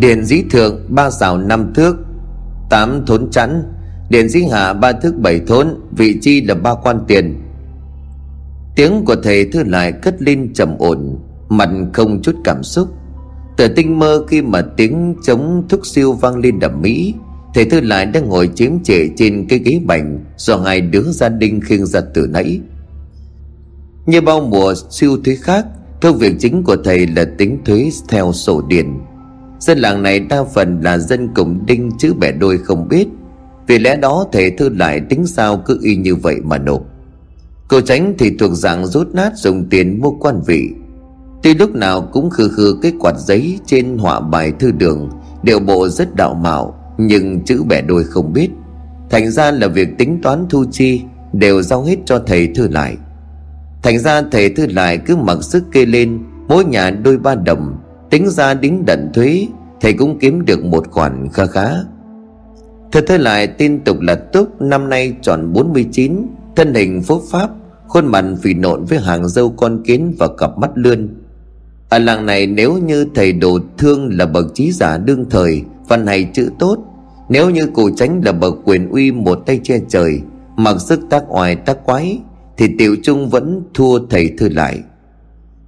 Điện dĩ thượng, ba xào năm thước, Tám thốn chắn Điện dĩ hạ, ba thước bảy thốn, Vị chi là ba quan tiền. Tiếng của thầy thư lại cất lên trầm ổn, Mặt không chút cảm xúc. Tờ tinh mơ khi mà tiếng chống thúc siêu vang lên đầm mỹ, Thầy thư lại đang ngồi chiếm trệ trên cái ghế bành, Do hai đứa gia đình khiêng ra từ nãy. Như bao mùa siêu thuế khác Công việc chính của thầy là tính thuế theo sổ điện. Dân làng này đa phần là dân cùng đinh chứ bẻ đôi không biết. Vì lẽ đó, thầy thư lại tính sao cứ y như vậy mà nộp. Cô tránh thì thuộc dạng rút nát dùng tiền mua quan vị. Tuy lúc nào cũng khư khư cái quạt giấy trên họa bài thư đường, Điệu bộ rất đạo mạo, Nhưng chữ bẻ đôi không biết. Thành ra là việc tính toán thu chi Đều giao hết cho thầy thư lại. Thành ra thầy thư lại cứ mặc sức kê lên, Mỗi nhà đôi ba đồng Tính ra đính đận thuế, Thầy cũng kiếm được một khoản kha khá. Thầy thư lại, tin tục là Túc, Năm nay tròn 49 Thân hình phúc pháp, Khuôn mặt phì nộn với hàng dâu con kiến và cặp mắt lươn. Ở làng này nếu như thầy đồ thương là bậc trí giả đương thời, Văn hay chữ tốt, Nếu như cụ tránh là bậc quyền uy một tay che trời, Mặc sức tác oai tác quái, Thì tiểu trung vẫn thua thầy thư lại.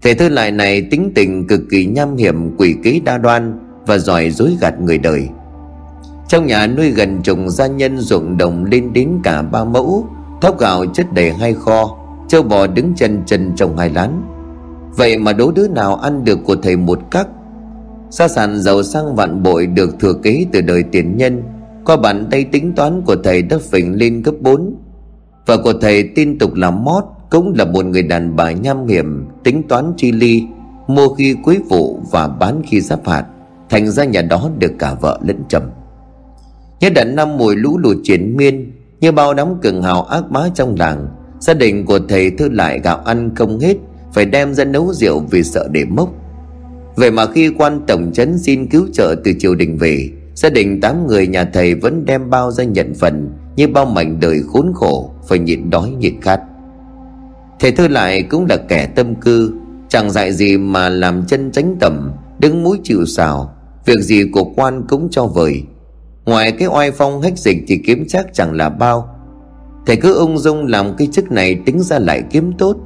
Thầy thư lại này tính tình cực kỳ nham hiểm, quỷ kế đa đoan Và giỏi dối gạt người đời. Trong nhà nuôi gần trùng gia nhân ruộng đồng lên đến cả ba mẫu, Thóc gạo chất đầy hai kho Châu bò đứng chân chân trồng hai lán. Vậy mà đố đứa nào ăn được của thầy một cắc Sa sản giàu sang vạn bội được thừa kế từ đời tiền nhân. Qua bàn tay tính toán của thầy đã phình lên gấp 4 Và của thầy tin tục làm mót. Cũng là một người đàn bà nham hiểm, Tính toán chi ly, Mua khi cuối vụ và bán khi giáp hạt, Thành ra nhà đó được cả vợ lẫn chồng. Nhất đã năm mùi lũ lụt triển miên, Như bao đám cường hào ác bá trong làng, Gia đình của thầy thư lại gạo ăn không hết, Phải đem ra nấu rượu vì sợ để mốc. Vậy mà khi quan tổng trấn xin cứu trợ từ triều đình về, Gia đình tám người nhà thầy vẫn đem bao ra nhận phần, Như bao mảnh đời khốn khổ, Phải nhịn đói nhịn khát. Thầy thư lại cũng là kẻ tâm cư, Chẳng dạy gì mà làm chân tránh tầm, Đứng mũi chịu xào Việc gì của quan cũng cho vời. Ngoài cái oai phong hách dịch thì kiếm chắc chẳng là bao. Thầy cứ ung dung làm cái chức này tính ra lại kiếm tốt.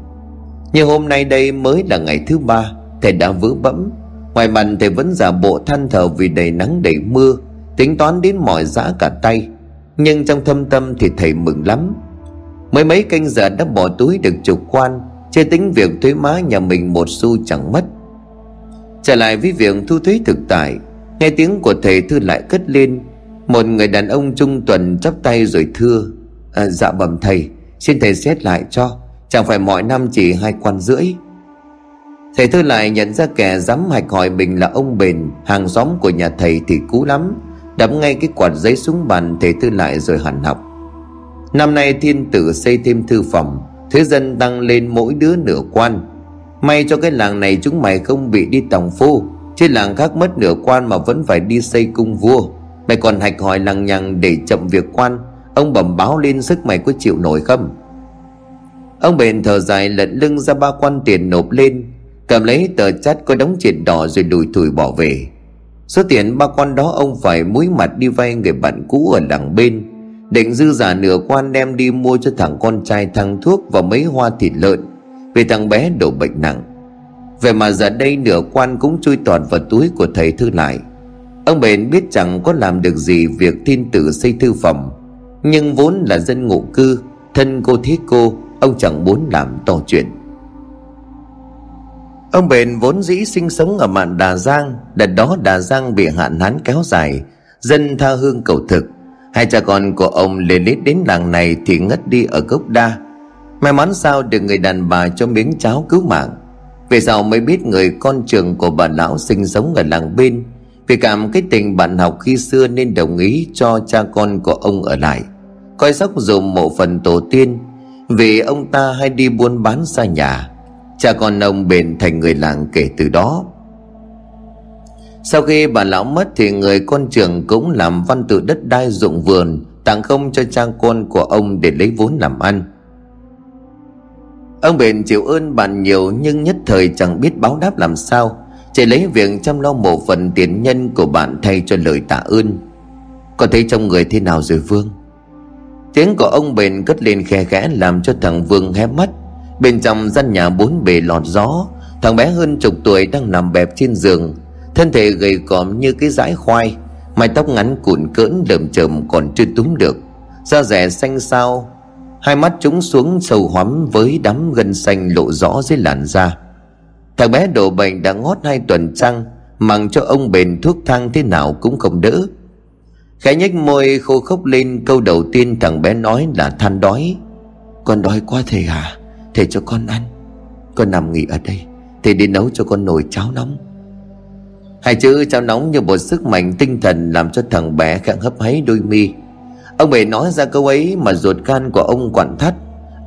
Như hôm nay đây mới là ngày thứ ba, Thầy đã vỡ bẫm. Ngoài mặt thầy vẫn giả bộ than thở vì đầy nắng đầy mưa, Tính toán đến mỏi dã cả tay. Nhưng trong thâm tâm thì thầy mừng lắm. Mới mấy canh giờ đã bỏ túi được chục quan Chưa tính việc thuế má nhà mình một xu chẳng mất. Trở lại với việc thu thuế thực tại Nghe tiếng của thầy thư lại cất lên. Một người đàn ông trung tuần chắp tay rồi thưa à, Dạ bẩm thầy Xin thầy xét lại cho Chẳng phải mọi năm chỉ hai quan rưỡi. Thầy thư lại nhận ra kẻ dám hạch hỏi mình là ông bền Hàng xóm của nhà thầy thì cú lắm Đắm ngay cái quạt giấy xuống bàn thầy thư lại rồi hẳn học. Năm nay thiên tử xây thêm thư phòng, Thế dân tăng lên mỗi đứa nửa quan. May cho cái làng này chúng mày không bị đi tổng phu Chứ làng khác mất nửa quan mà vẫn phải đi xây cung vua. Mày còn hạch hỏi lằng nhằng để chậm việc quan, Ông bẩm báo lên sức mày có chịu nổi không? Ông bền thở dài lật lưng ra ba quan tiền nộp lên, Cầm lấy tờ chát có đóng tiền đỏ rồi đùi thủi bỏ về. Số tiền ba quan đó ông phải mũi mặt đi vay người bạn cũ ở làng bên. Định dư giả nửa quan đem đi mua cho thằng con trai thằng thuốc và mấy hoa thịt lợn. Vì thằng bé đổ bệnh nặng. Về mà giờ đây nửa quan cũng chui toàn vào túi của thầy thư lại. Ông bền biết chẳng có làm được gì việc thiên tử xây thư phòng. Nhưng vốn là dân ngụ cư, Thân cô thiết cô, Ông chẳng muốn làm to chuyện. Ông bền vốn dĩ sinh sống ở mạn Đà Giang, Đợt đó Đà Giang bị hạn hán kéo dài, Dân tha hương cầu thực. Hai cha con của ông lên lít đến làng này Thì ngất đi ở gốc đa. May mắn sao được người đàn bà cho miếng cháo cứu mạng. Về sau mới biết người con trường của bà lão sinh sống ở làng bên. Vì cảm cái tình bạn học khi xưa nên đồng ý cho cha con của ông ở lại. Coi sóc dùm mộ phần tổ tiên. Vì ông ta hay đi buôn bán xa nhà. Cha con ông bền thành người làng kể từ đó. Sau khi bà lão mất thì người con trưởng cũng làm văn tự đất đai dụng vườn, Tặng không cho cha con của ông để lấy vốn làm ăn. Ông bền chịu ơn bạn nhiều nhưng nhất thời chẳng biết báo đáp làm sao, Chỉ lấy việc chăm lo một phần tiền nhân của bạn thay cho lời tạ ơn. Có thấy trong người thế nào rồi, Vương? Tiếng của ông bền cất lên khe khẽ làm cho thằng Vương hé mắt. Bên trong gian nhà bốn bề lọt gió, Thằng bé hơn chục tuổi đang nằm bẹp trên giường Thân thể gầy còm như cái dãi khoai, Mái tóc ngắn cuộn cỡn đờm chởm còn chưa túm được. Da rẻ xanh xao, Hai mắt trúng xuống sâu hoắm với đám gân xanh lộ rõ dưới làn da. Thằng bé đổ bệnh đã ngót hai tuần trăng mang cho ông bền thuốc thang thế nào cũng không đỡ. Khẽ nhếch môi khô khốc lên, Câu đầu tiên thằng bé nói là than đói. Con đói quá thầy à Thầy cho con ăn. Con nằm nghỉ ở đây Thầy đi nấu cho con nồi cháo nóng. Hai chữ cháo nóng như một sức mạnh tinh thần Làm cho thằng bé khẽ hấp háy đôi mi. Ông bể nói ra câu ấy mà ruột gan của ông quặn thắt.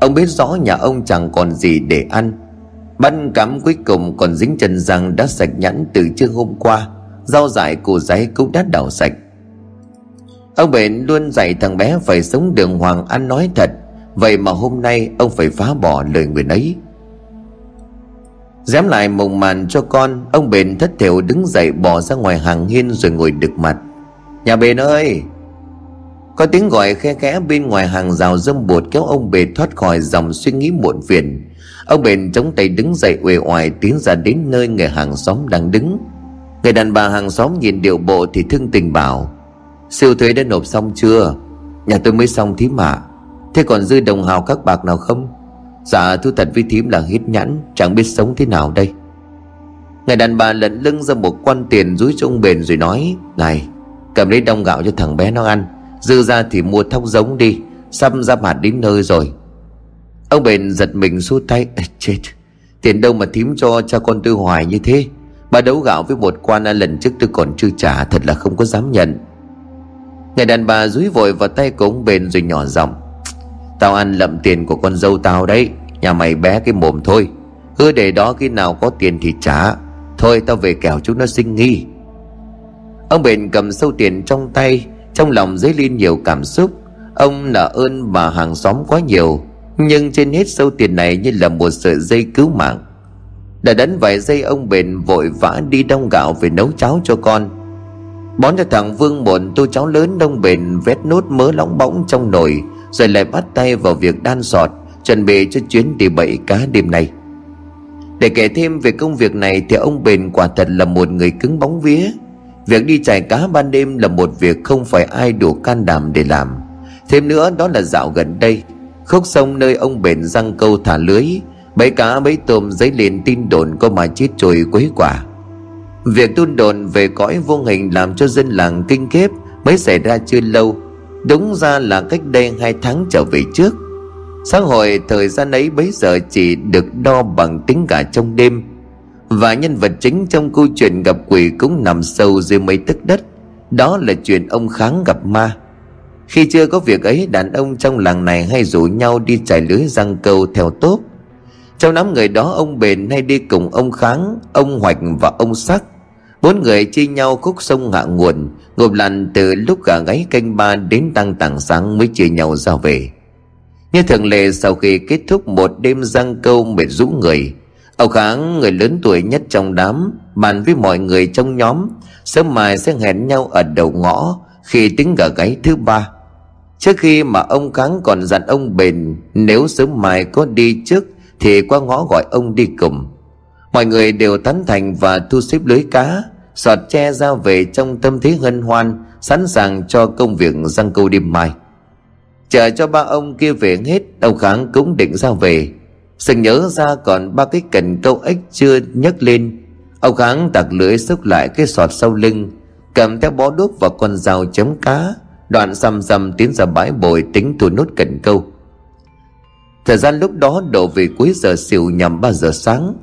Ông biết rõ nhà ông chẳng còn gì để ăn. Băn cắm cuối cùng còn dính chân răng đã sạch nhẵn từ trưa hôm qua. Rau dại, củ giấy cũng đã đảo sạch. Ông bền luôn dạy thằng bé phải sống đường hoàng ăn nói thật. Vậy mà hôm nay ông phải phá bỏ lời nguyện ấy. Dám lại mộng màn cho con, Ông bền thất thểu đứng dậy bỏ ra ngoài hàng hiên rồi ngồi đực mặt. Nhà bền ơi! Có tiếng gọi khe khẽ bên ngoài hàng rào dâm bột kéo ông bền thoát khỏi dòng suy nghĩ muộn phiền. Ông bền chống tay đứng dậy uể oải tiến ra đến nơi người hàng xóm đang đứng. Người đàn bà hàng xóm nhìn điệu bộ thì thương tình bảo, Siêu thuế đã nộp xong chưa? Nhà tôi mới xong thím ạ Thế còn dư đồng hào các bạc nào không? Dạ thú thật với thím là hít nhãn, Chẳng biết sống thế nào đây. Người đàn bà lẫn lưng ra một quan tiền Rúi trong bền rồi nói, Này, cầm lấy đông gạo cho thằng bé nó ăn, Dư ra thì mua thóc giống đi, Sắp ra mặt đến nơi rồi. Ông bền giật mình xua tay Chết, Tiền đâu mà thím cho cha con tư hoài như thế? Bà đấu gạo với một quan lần trước tôi còn chưa trả, Thật là không có dám nhận. Người đàn bà dúi vội vào tay của ông bền rồi nhỏ giọng Tao ăn lậm tiền của con dâu tao đấy. Nhà mày bé cái mồm thôi. Hứa để đó khi nào có tiền thì trả. Thôi tao về kẻo chúng nó sinh nghi. Ông bền cầm sâu tiền trong tay, Trong lòng dấy lên nhiều cảm xúc. Ông nợ ơn bà hàng xóm quá nhiều, Nhưng trên hết sâu tiền này như là một sợi dây cứu mạng. Đã đánh vài giây, ông bền vội vã đi đông gạo về nấu cháo cho con. Bón cho thằng Vương một tô cháo lớn đông bền vét nốt mớ lóng bóng trong nồi. Rồi lại bắt tay vào việc đan sọt, Chuẩn bị cho chuyến đi bẫy cá đêm nay. Để kể thêm về công việc này Thì ông bền quả thật là một người cứng bóng vía. Việc đi chài cá ban đêm là một việc không phải ai đủ can đảm để làm. Thêm nữa, đó là dạo gần đây, Khúc sông nơi ông bền răng câu thả lưới, Bẫy cá bẫy tôm giấy liền tin đồn có mà chết trôi quấy quả. Việc tuôn đồn về cõi vô hình làm cho dân làng kinh khiếp mới xảy ra chưa lâu Đúng ra là cách đây hai tháng trở về trước. Xã hội thời gian ấy bấy giờ chỉ được đo bằng tính cả trong đêm. Và nhân vật chính trong câu chuyện gặp quỷ cũng nằm sâu dưới mấy tấc đất. Đó là chuyện ông Kháng gặp ma. Khi chưa có việc ấy đàn ông trong làng này hay rủ nhau đi trải lưới răng câu theo tốt Trong đám người đó ông Bền hay đi cùng ông Kháng, ông Hoạch và ông Sắc. Bốn người chia nhau khúc sông hạ nguồn Ngộp lặn từ lúc gà gáy canh ba đến tăng tảng sáng mới chia nhau ra về. Như thường lệ, sau khi kết thúc một đêm răng câu mệt rũ người, Ông Kháng, người lớn tuổi nhất trong đám, Bàn với mọi người trong nhóm, Sớm mai sẽ hẹn nhau ở đầu ngõ Khi tiếng gà gáy thứ ba. Trước khi mà ông Kháng còn dặn ông Bền, Nếu sớm mai có đi trước Thì qua ngõ gọi ông đi cùng. Mọi người đều tán thành và thu xếp lưới cá Sọt tre ra về trong tâm thế hân hoan, Sẵn sàng cho công việc răng câu đêm mai. Chờ cho ba ông kia về hết, Ông Kháng cũng định ra về. Sừng nhớ ra còn ba cái cần câu ếch chưa nhấc lên. Ông Kháng đặt lưới xúc lại cái sọt sau lưng, Cầm theo bó đuốc và con dao chấm cá, Đoạn xăm xăm tiến ra bãi bồi tính thu nốt cần câu. Thời gian lúc đó đổ về cuối giờ xỉu nhằm 3 giờ sáng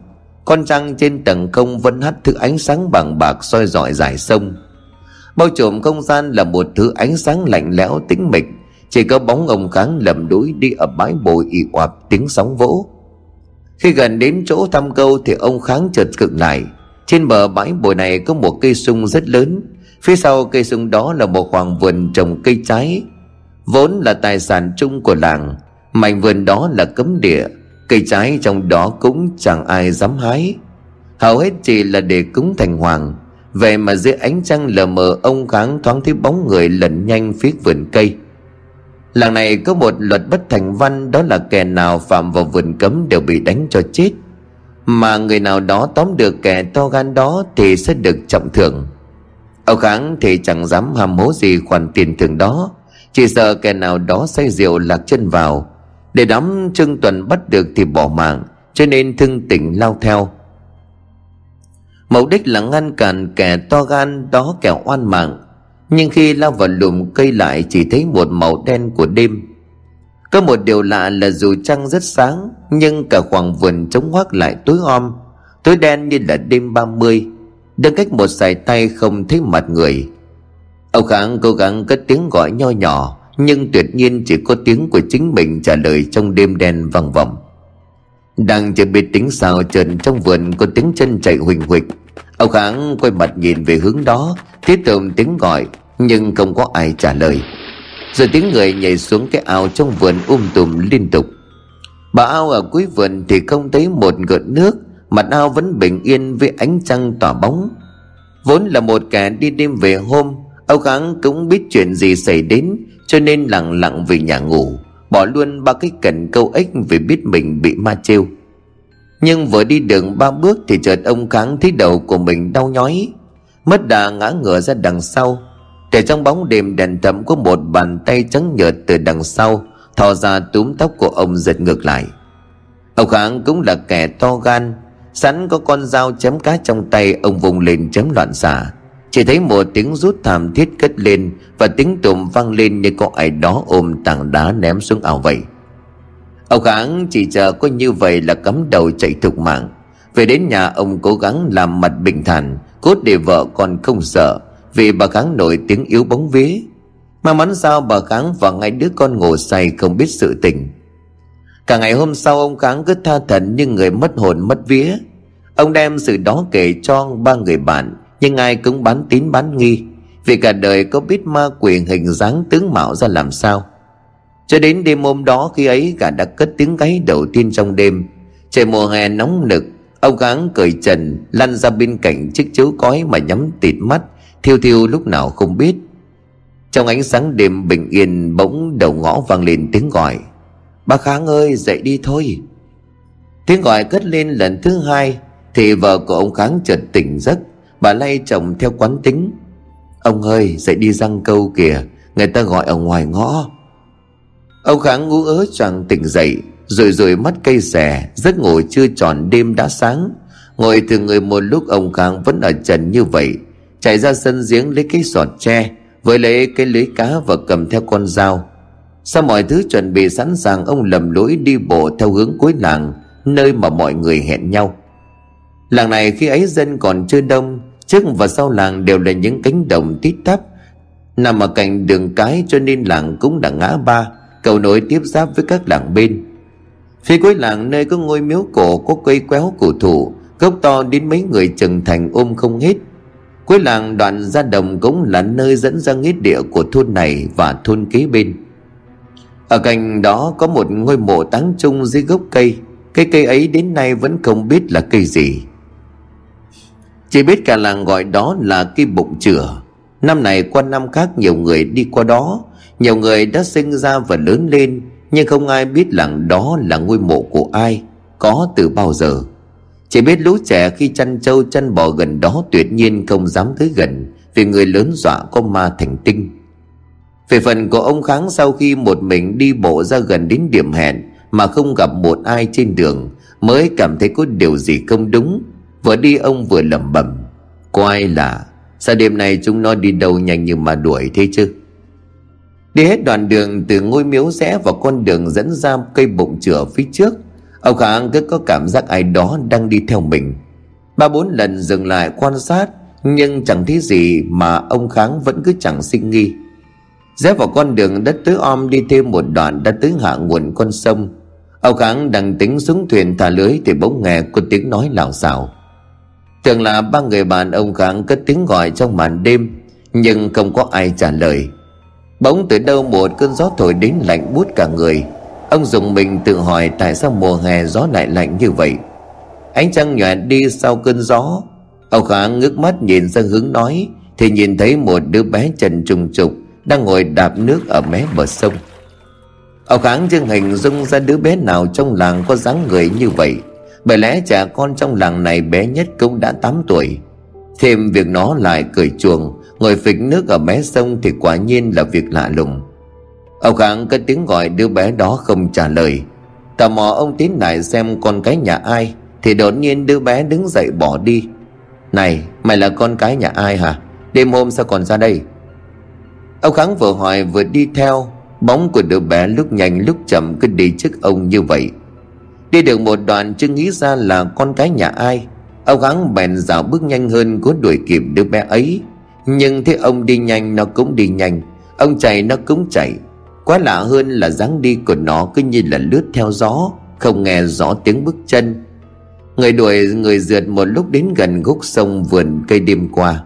con trăng trên tầng không vẫn hắt thứ ánh sáng bằng bạc soi rọi dải sông. Bao trùm không gian là một thứ ánh sáng lạnh lẽo tĩnh mịch. Chỉ có bóng ông kháng lầm đuối đi ở bãi bồi ì oạp tiếng sóng vỗ. Khi gần đến chỗ thăm câu thì ông kháng chợt cực lại. Trên bờ bãi bồi này có một cây sung rất lớn. Phía sau cây sung đó là một khoảng vườn trồng cây trái. Vốn là tài sản chung của làng, mảnh vườn đó là cấm địa. Cây trái trong đó cũng chẳng ai dám hái. Hầu hết chỉ là để cúng thành hoàng. Vậy mà dưới ánh trăng lờ mờ, ông kháng thoáng thấy bóng người lẩn nhanh phía vườn cây. Làng này có một luật bất thành văn, đó là kẻ nào phạm vào vườn cấm đều bị đánh cho chết. Mà người nào đó tóm được kẻ to gan đó thì sẽ được trọng thưởng. Ông kháng thì chẳng dám ham hố gì khoản tiền thưởng đó. Chỉ sợ kẻ nào đó say rượu lạc chân vào để đám trương tuần bắt được thì bỏ mạng, cho nên thương tỉnh lao theo. Mục đích là ngăn cản kẻ to gan, đó kẻ oan mạng. Nhưng khi lao vào lùm cây lại, chỉ thấy một màu đen của đêm. Có một điều lạ là dù trăng rất sáng, nhưng cả khoảng vườn trống hoác lại tối om, tối đen như là đêm ba mươi. Cách một sải tay không thấy mặt người. Ông kháng cố gắng cất tiếng gọi nho nhỏ nhưng tuyệt nhiên chỉ có tiếng của chính mình trả lời trong đêm đen vang vọng. Đang chưa biết tính sao trần trong vườn có tiếng chân chạy huỳnh huỳnh ông kháng quay mặt nhìn về hướng đó, tiếp tục tiếng gọi, nhưng không có ai trả lời. Rồi tiếng người nhảy xuống cái ao trong vườn um tùm liên tục. Bà ao ở cuối vườn thì không thấy một gợn nước, mặt ao vẫn bình yên với ánh trăng tỏa bóng. Vốn là một kẻ đi đêm về hôm, ông kháng cũng biết chuyện gì xảy đến cho nên lặng lặng về nhà ngủ, bỏ luôn ba cái cần câu ếch vì biết mình bị ma trêu. Nhưng vừa đi đường ba bước thì chợt ông kháng thấy đầu của mình đau nhói, mất đà ngã ngửa ra đằng sau. Để trong bóng đêm đèn thẫm có một bàn tay trắng nhợt từ đằng sau, thò ra túm tóc của ông giật ngược lại. Ông kháng cũng là kẻ to gan, sẵn có con dao chém cá trong tay, ông vùng lên chém loạn xạ chỉ thấy một tiếng rút thảm thiết cất lên và tiếng tùm vang lên như có ai đó ôm tảng đá ném xuống ao vậy ông kháng chỉ chờ có như vậy là cắm đầu chạy thục mạng. Về đến nhà, ông cố gắng làm mặt bình thản, cốt để vợ con không sợ, vì bà kháng nổi tiếng yếu bóng vía. May mắn sao bà kháng và ngay đứa con ngủ say không biết sự tình. Cả ngày hôm sau, ông kháng cứ tha thần như người mất hồn mất vía. Ông đem sự đó kể cho ba người bạn nhưng ai cũng bán tín bán nghi, vì cả đời có biết ma quỷ hình dáng tướng mạo ra làm sao. Cho đến đêm hôm đó khi ấy cả đã cất tiếng gáy đầu tiên trong đêm. Trời mùa hè nóng nực, ông kháng cởi trần, lăn ra bên cạnh chiếc chiếu cói mà nhắm tịt mắt, thiêu thiêu lúc nào không biết. Trong ánh sáng đêm bình yên bỗng đầu ngõ vang lên tiếng gọi. Bác kháng ơi, dậy đi thôi. Tiếng gọi cất lên lần thứ hai, thì vợ của ông kháng chợt tỉnh giấc bà lay chồng theo quán tính. Ông ơi, dậy đi răng câu kìa, người ta gọi ở ngoài ngõ. Ông kháng ngú ớ choàng tỉnh dậy, rồi rồi mắt cây xẻ giấc ngủ chưa tròn đêm đã sáng. Ngồi từ người một lúc, ông kháng vẫn ở trần như vậy. Chạy ra sân giếng lấy cái sọt tre, với lấy cái lưới cá và cầm theo con dao. Sau mọi thứ chuẩn bị sẵn sàng, ông lầm lối đi bộ theo hướng cuối làng, nơi mà mọi người hẹn nhau. Làng này khi ấy dân còn chưa đông trước và sau làng đều là những cánh đồng tít tắp. Nằm ở cạnh đường cái cho nên làng cũng là ngã ba. Cầu nối tiếp giáp với các làng bên. Phía cuối làng nơi có ngôi miếu cổ có cây quéo cổ thụ, gốc to đến mấy người trưởng thành ôm không hết. Cuối làng đoạn ra đồng cũng là nơi dẫn ra nghĩa địa của thôn này và thôn kế bên. Ở cạnh đó có một ngôi mộ táng chung dưới gốc cây. Cây cây ấy đến nay vẫn không biết là cây gì. Chỉ biết cả làng gọi đó là cây bụng chửa Năm này qua năm khác nhiều người đi qua đó. Nhiều người đã sinh ra và lớn lên, Nhưng không ai biết làng đó là ngôi mộ của ai, Có từ bao giờ. Chỉ biết lũ trẻ khi chăn trâu chăn bò gần đó Tuyệt nhiên không dám tới gần, Vì người lớn dọa có ma thành tinh. Về phần của ông Kháng, sau khi một mình đi bộ ra gần đến điểm hẹn Mà không gặp một ai trên đường, Mới cảm thấy có điều gì không đúng Vừa đi ông vừa lẩm bẩm Có ai lạ Sao đêm nay chúng nó đi đâu nhanh như mà đuổi thế chứ? Đi hết đoạn đường từ ngôi miếu rẽ vào con đường dẫn ra cây bụng chửa phía trước, Ông Kháng cứ có cảm giác ai đó đang đi theo mình. Ba bốn lần dừng lại quan sát, Nhưng chẳng thấy gì mà ông Kháng vẫn cứ chẳng sinh nghi rẽ vào con đường đất tứ om đi thêm một đoạn đã tới hạ nguồn con sông. Ông kháng đang tính xuống thuyền thả lưới thì bỗng nghe có tiếng nói lào xào tưởng là ba người bạn ông kháng cất tiếng gọi trong màn đêm, nhưng không có ai trả lời. Bỗng từ đâu một cơn gió thổi đến lạnh buốt cả người. Ông dùng mình tự hỏi tại sao mùa hè gió lại lạnh như vậy. Ánh trăng nhòe đi sau cơn gió. Ông Kháng ngước mắt nhìn ra hướng nói, Thì nhìn thấy một đứa bé trần trùng trục Đang ngồi đạp nước ở mé bờ sông. Ông Kháng dương hình dung ra đứa bé nào trong làng có dáng người như vậy. Bởi lẽ trẻ con trong làng này bé nhất cũng đã 8 tuổi. Thêm việc nó lại cởi chuồng, Ngồi phịch nước ở mé sông thì quả nhiên là việc lạ lùng. Ông Kháng cất tiếng gọi đứa bé đó không trả lời. Tò mò ông tiến lại xem con cái nhà ai, Thì đột nhiên đứa bé đứng dậy bỏ đi. Này, mày là con cái nhà ai hả? Đêm hôm sao còn ra đây? Ông Kháng vừa hỏi, vừa đi theo, Bóng của đứa bé lúc nhanh lúc chậm cứ đi trước ông như vậy. Đi được một đoạn chưa nghĩ ra là con cái nhà ai. Ông Kháng bèn dạo bước nhanh hơn cố đuổi kịp đứa bé ấy. Nhưng thế ông đi nhanh, nó cũng đi nhanh. Ông chạy, nó cũng chạy. Quá lạ hơn là dáng đi của nó cứ như là lướt theo gió, Không nghe rõ tiếng bước chân. Người đuổi, người rượt một lúc đến gần gốc sông vườn cây đêm qua.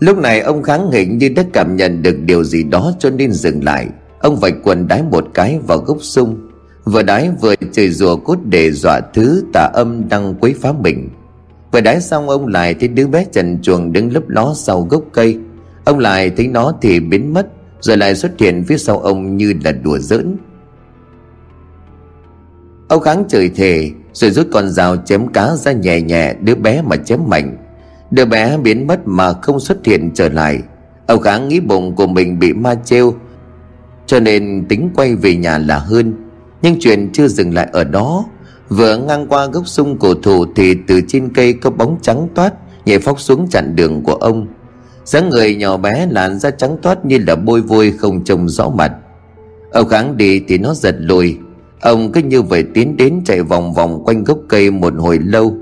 Lúc này ông kháng hình như đã cảm nhận được điều gì đó cho nên dừng lại. Ông vạch quần đái một cái vào gốc sung Vừa đái vừa chửi rủa cốt để dọa thứ tà âm đang quấy phá mình. Vừa đái xong ông lại thấy đứa bé trần chuồng đứng lấp ló sau gốc cây. Ông lại thấy nó thì biến mất, Rồi lại xuất hiện phía sau ông như là đùa giỡn. Ông kháng chửi thề, Rồi rút con dao chém cá ra nhẹ nhẹ Đứa bé mà chém mạnh. Đứa bé biến mất mà không xuất hiện trở lại. Ông kháng nghĩ bụng của mình bị ma trêu, Cho nên tính quay về nhà là hơn. Nhưng chuyện chưa dừng lại ở đó. Vừa ngang qua gốc sung cổ thụ Thì từ trên cây có bóng trắng toát, Nhảy phóc xuống chặn đường của ông. Dáng người nhỏ bé làn da trắng toát như là bôi vôi không trông rõ mặt. Ông kháng đi thì nó giật lùi. Ông cứ như vậy tiến đến chạy vòng vòng quanh gốc cây một hồi lâu.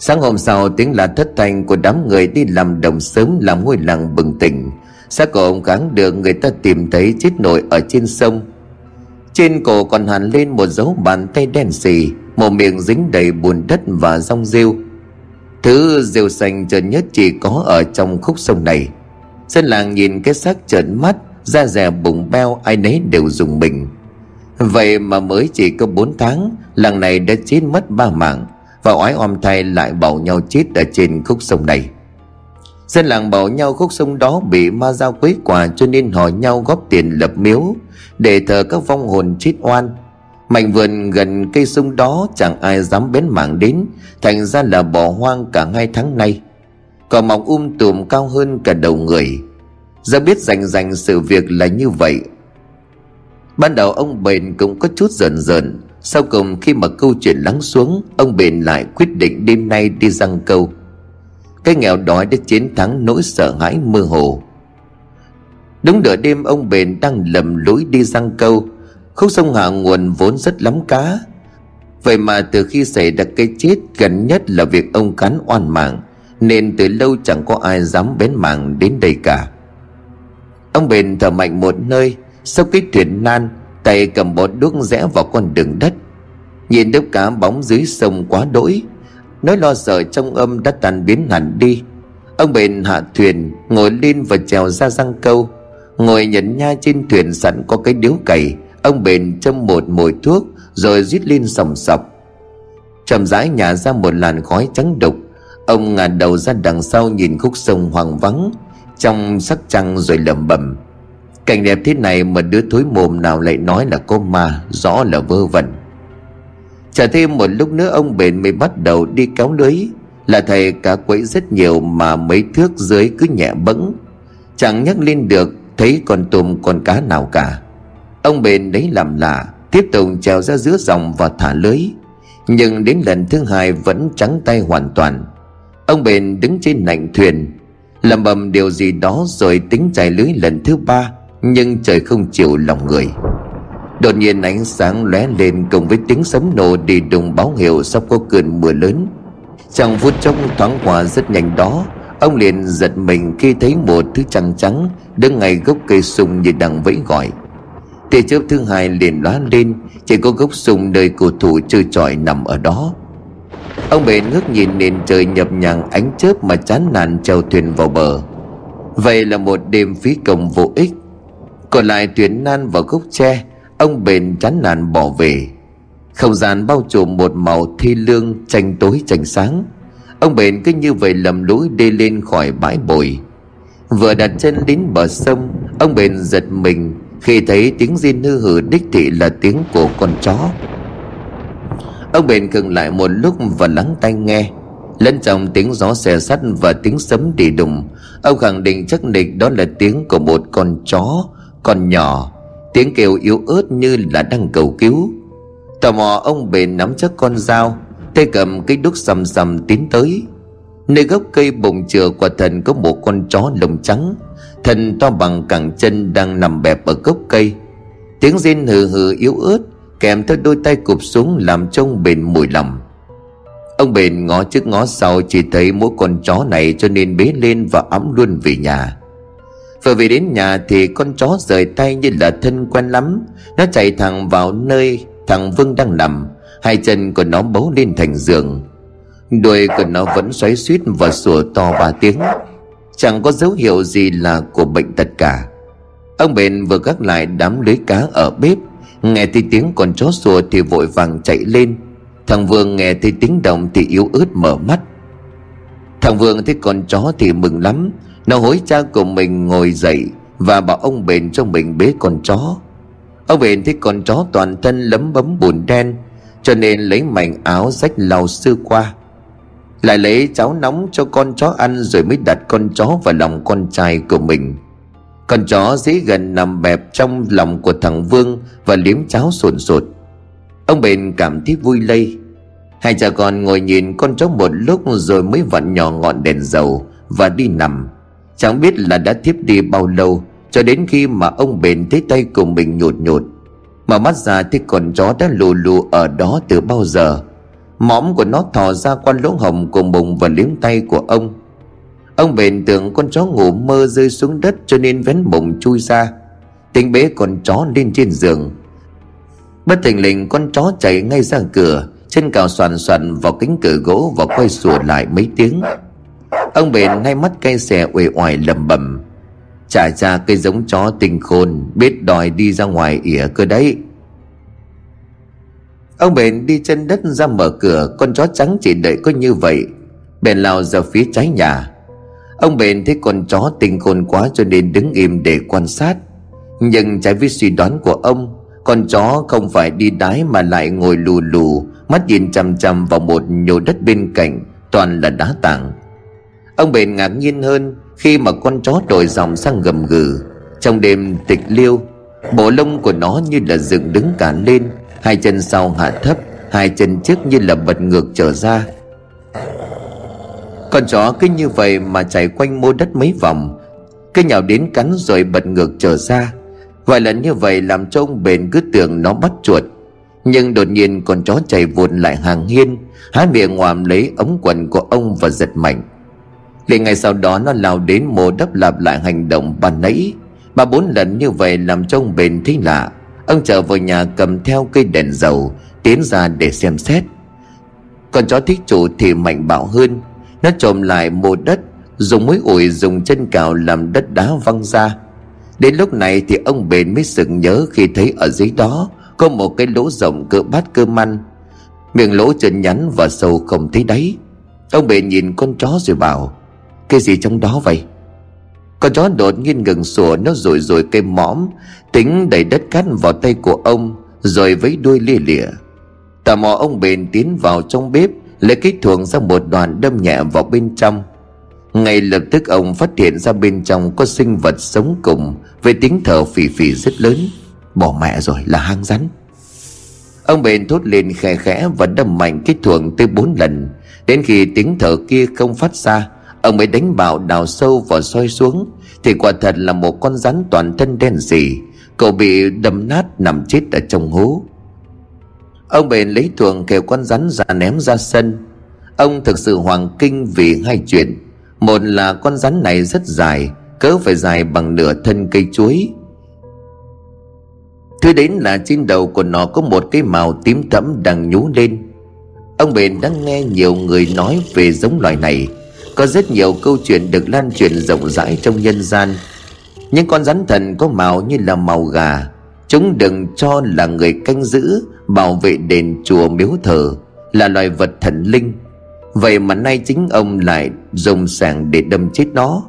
Sáng hôm sau, tiếng là thất thanh của đám người đi làm đồng sớm làm ngôi làng bừng tỉnh. Xác của ông kháng được người ta tìm thấy chết nổi ở trên sông trên cổ còn hẳn lên một dấu bàn tay đen xì, một miệng dính đầy bùn đất và rong rêu. Thứ rêu xanh chợt nhất chỉ có ở trong khúc sông này. Dân làng nhìn cái xác trợn mắt, Da rẻ bụng beo, ai nấy đều dùng mình. Vậy mà mới chỉ có 4 tháng, Làng này đã chết mất ba mạng, Và oái oăm thay lại bảo nhau chết ở trên khúc sông này. Dân làng bảo nhau khúc sông đó bị ma giao quấy quả Cho nên họ nhau góp tiền lập miếu Để thờ các vong hồn chết oan. Mảnh vườn gần cây sông đó chẳng ai dám bén mảng đến, Thành ra là bỏ hoang cả hai tháng nay. Cỏ mọc um tùm cao hơn cả đầu người. Ra biết rành rành sự việc là như vậy. Ban đầu ông Bền cũng có chút rờn rợn Sau cùng khi mà câu chuyện lắng xuống, Ông Bền lại quyết định đêm nay đi răng câu. Cái nghèo đói đã chiến thắng nỗi sợ hãi mơ hồ. Đúng nửa đêm, ông Bền đang lầm lối đi răng câu. Khúc sông hạ nguồn vốn rất lắm cá. Vậy mà từ khi xảy ra cái chết, gần nhất là việc ông cắn oan mạng, Nên từ lâu chẳng có ai dám bén mảng đến đây cả. Ông bền thở mạnh một nơi, Sau cái thuyền nan, Tay cầm bó đuốc rẽ vào con đường đất. Nhìn đốc cá bóng dưới sông quá đỗi Nỗi lo sợ trong âm đã tan biến hẳn đi. Ông bền hạ thuyền, Ngồi lên và trèo ra răng câu. Ngồi nhẫn nha trên thuyền sẵn có cái điếu cày. Ông bền châm một mồi thuốc, Rồi rít lên sòng sọc. Chậm rãi nhả ra một làn khói trắng đục. Ông ngả đầu ra đằng sau nhìn khúc sông hoang vắng, Trong sắc trăng rồi lẩm bẩm. Cảnh đẹp thế này mà đứa thối mồm nào lại nói là có ma, Rõ là vơ vẩn. Chờ thêm một lúc nữa ông bền mới bắt đầu đi kéo lưới. Là thầy cá quấy rất nhiều mà mấy thước dưới cứ nhẹ bẫng. Chẳng nhắc lên được, thấy con tôm con cá nào cả. Ông bền đấy làm lạ, Tiếp tục trèo ra giữa dòng và thả lưới. Nhưng đến lần thứ hai vẫn trắng tay hoàn toàn. Ông bền đứng trên nạnh thuyền Làm bầm điều gì đó rồi tính chạy lưới lần thứ ba, Nhưng trời không chịu lòng người. Đột nhiên ánh sáng lóe lên cùng với tiếng sấm nổ đi đùng báo hiệu sắp có cơn mưa lớn. Trong phút chốc thoáng qua rất nhanh đó, Ông liền giật mình khi thấy một thứ trăng trắng Đứng ngay gốc cây sung như đang vẫy gọi. Tia chớp thứ hai liền lóa lên, chỉ có gốc sung nơi cổ thủ chơi trọi nằm ở đó. Ông bền ngước nhìn nền trời nhập nhằng ánh chớp mà chán nản trèo thuyền vào bờ. Vậy là một đêm phí công vô ích. Còn lại thuyền nan vào gốc tre ông bền chán nản bỏ về. Không gian bao trùm một màu thi lương tranh tối tranh sáng. Ông bền cứ như vậy lầm lũi đi lên khỏi bãi bồi. Vừa đặt chân đến bờ sông, Ông bền giật mình Khi thấy tiếng riêng hư hử đích thị là tiếng của con chó. Ông bền khựng lại một lúc và lắng tai nghe. Lẫn trong tiếng gió xe sắt và tiếng sấm đi đùng, Ông khẳng định chắc nịch đó là tiếng của một con chó, Con nhỏ. Tiếng kêu yếu ớt như là đang cầu cứu. Tò mò ông bền nắm chắc con dao, Tay cầm cái đúc sầm sầm tiến tới. Nơi gốc cây bồng chừa quả thần có một con chó lông trắng thần to bằng cẳng chân đang nằm bẹp ở gốc cây. Tiếng rên hừ hừ yếu ớt, Kèm theo đôi tay cụp xuống làm trông bền mùi lòng. Ông bền ngó trước ngó sau, chỉ thấy mỗi con chó này cho nên bế lên và ấm luôn về nhà. Vừa về đến nhà thì con chó rời tay như là thân quen lắm. Nó chạy thẳng vào nơi thằng Vương đang nằm. Hai chân của nó bấu lên thành giường. Đuôi của nó vẫn xoáy suýt và sủa to ba tiếng. Chẳng có dấu hiệu gì là của bệnh tật cả. Ông bền vừa gác lại đám lưới cá ở bếp. Nghe thấy tiếng con chó sủa thì vội vàng chạy lên. Thằng Vương nghe thấy tiếng động thì yếu ớt mở mắt. Thằng Vương thấy con chó thì mừng lắm. Nó hối cha của mình ngồi dậy Và bảo ông bền cho mình bế con chó. Ông bền thấy con chó toàn thân lấm bấm bùn đen, Cho nên lấy mảnh áo rách lau sư qua. Lại lấy cháo nóng cho con chó ăn Rồi mới đặt con chó vào lòng con trai của mình. Con chó dĩ gần nằm bẹp trong lòng của thằng Vương Và liếm cháo sồn sột. Ông bền cảm thấy vui lây. Hai cha con ngồi nhìn con chó một lúc Rồi mới vặn nhỏ ngọn đèn dầu Và đi nằm. Chẳng biết là đã thiếp đi bao lâu, Cho đến khi mà ông bền thấy tay của mình nhột nhột. Mà mắt ra thấy con chó đã lù lù ở đó từ bao giờ. Mõm của nó thò ra qua lỗ hồng của bụng và liếm tay của ông. Ông bền tưởng con chó ngủ mơ rơi xuống đất cho nên vén bụng chui ra. Tính bế con chó lên trên giường. Bất thình lình con chó chạy ngay ra cửa Chân cào soàn soàn vào kính cửa gỗ Và quay sủa lại mấy tiếng. Ông bền hai mắt cay xè uể oải lầm bầm. Trả ra cây giống chó tình khôn, Biết đòi đi ra ngoài ỉa cơ đấy. Ông bền đi chân đất ra mở cửa, Con chó trắng chỉ đợi có như vậy. Bền lao ra phía trái nhà. Ông bền thấy con chó tình khôn quá Cho nên đứng im để quan sát. Nhưng trái với suy đoán của ông, Con chó không phải đi đái Mà lại ngồi lù lù, Mắt nhìn chằm chằm vào một nhổ đất bên cạnh, Toàn là đá tảng. Ông bền ngạc nhiên hơn Khi mà con chó đổi dòng sang gầm gừ. Trong đêm tịch liêu, Bộ lông của nó như là dựng đứng cả lên, Hai chân sau hạ thấp, Hai chân trước như là bật ngược trở ra. Con chó cứ như vậy mà chạy quanh mô đất mấy vòng, Cứ nhào đến cắn rồi bật ngược trở ra. Vài lần như vậy làm cho ông bền cứ tưởng nó bắt chuột. Nhưng đột nhiên con chó chạy vụt lại hàng hiên, Há miệng ngoàm lấy ống quần của ông và giật mạnh liền ngày sau đó nó lao đến mồ đắp lặp lại hành động ban nãy. Ba bốn lần như vậy làm cho ông bền thấy lạ. Ông trở vào nhà cầm theo cây đèn dầu, tiến ra để xem xét. Con chó thích chủ thì mạnh bạo hơn. Nó trộm lại mồ đất, dùng mũi ủi dùng chân cào làm đất đá văng ra. Đến lúc này thì ông bền mới sực nhớ khi thấy ở dưới đó có một cái lỗ rộng cỡ bát cơm ăn. Miệng lỗ chân nhắn và sâu không thấy đáy. Ông bền nhìn con chó rồi bảo cái gì trong đó vậy? Con chó đột nhiên ngừng sủa, Nó rồi rồi cây mõm, Tính đẩy đất cát vào tay của ông, Rồi với đuôi lia lịa. Tò mò ông bền tiến vào trong bếp, Lấy cái thuồng ra một đoàn đâm nhẹ vào bên trong. Ngay lập tức ông phát hiện ra bên trong có sinh vật sống cùng, Với tiếng thở phì phì rất lớn. Bỏ mẹ rồi, là hang rắn. Ông bền thốt lên khe khẽ và đâm mạnh cái thuồng tới bốn lần. Đến khi tiếng thở kia không phát ra Ông mới đánh bạo, đào sâu vào soi xuống. Thì quả thật là một con rắn toàn thân đen sì Cậu bị đâm nát nằm chết ở trong hố. Ông bền lấy thuồng kêu con rắn ra ném ra sân. Ông thực sự hoàng kinh vì hai chuyện. Một là con rắn này rất dài cớ phải dài bằng nửa thân cây chuối. Thứ đến là trên đầu của nó có một cái màu tím thẫm đang nhú lên. Ông bền đã nghe nhiều người nói về giống loài này có rất nhiều câu chuyện được lan truyền rộng rãi trong nhân gian. Những con rắn thần có màu như là màu gà. Chúng đừng cho là người canh giữ, bảo vệ đền chùa miếu thờ là loài vật thần linh. Vậy mà nay chính ông lại dùng sàng để đâm chết nó.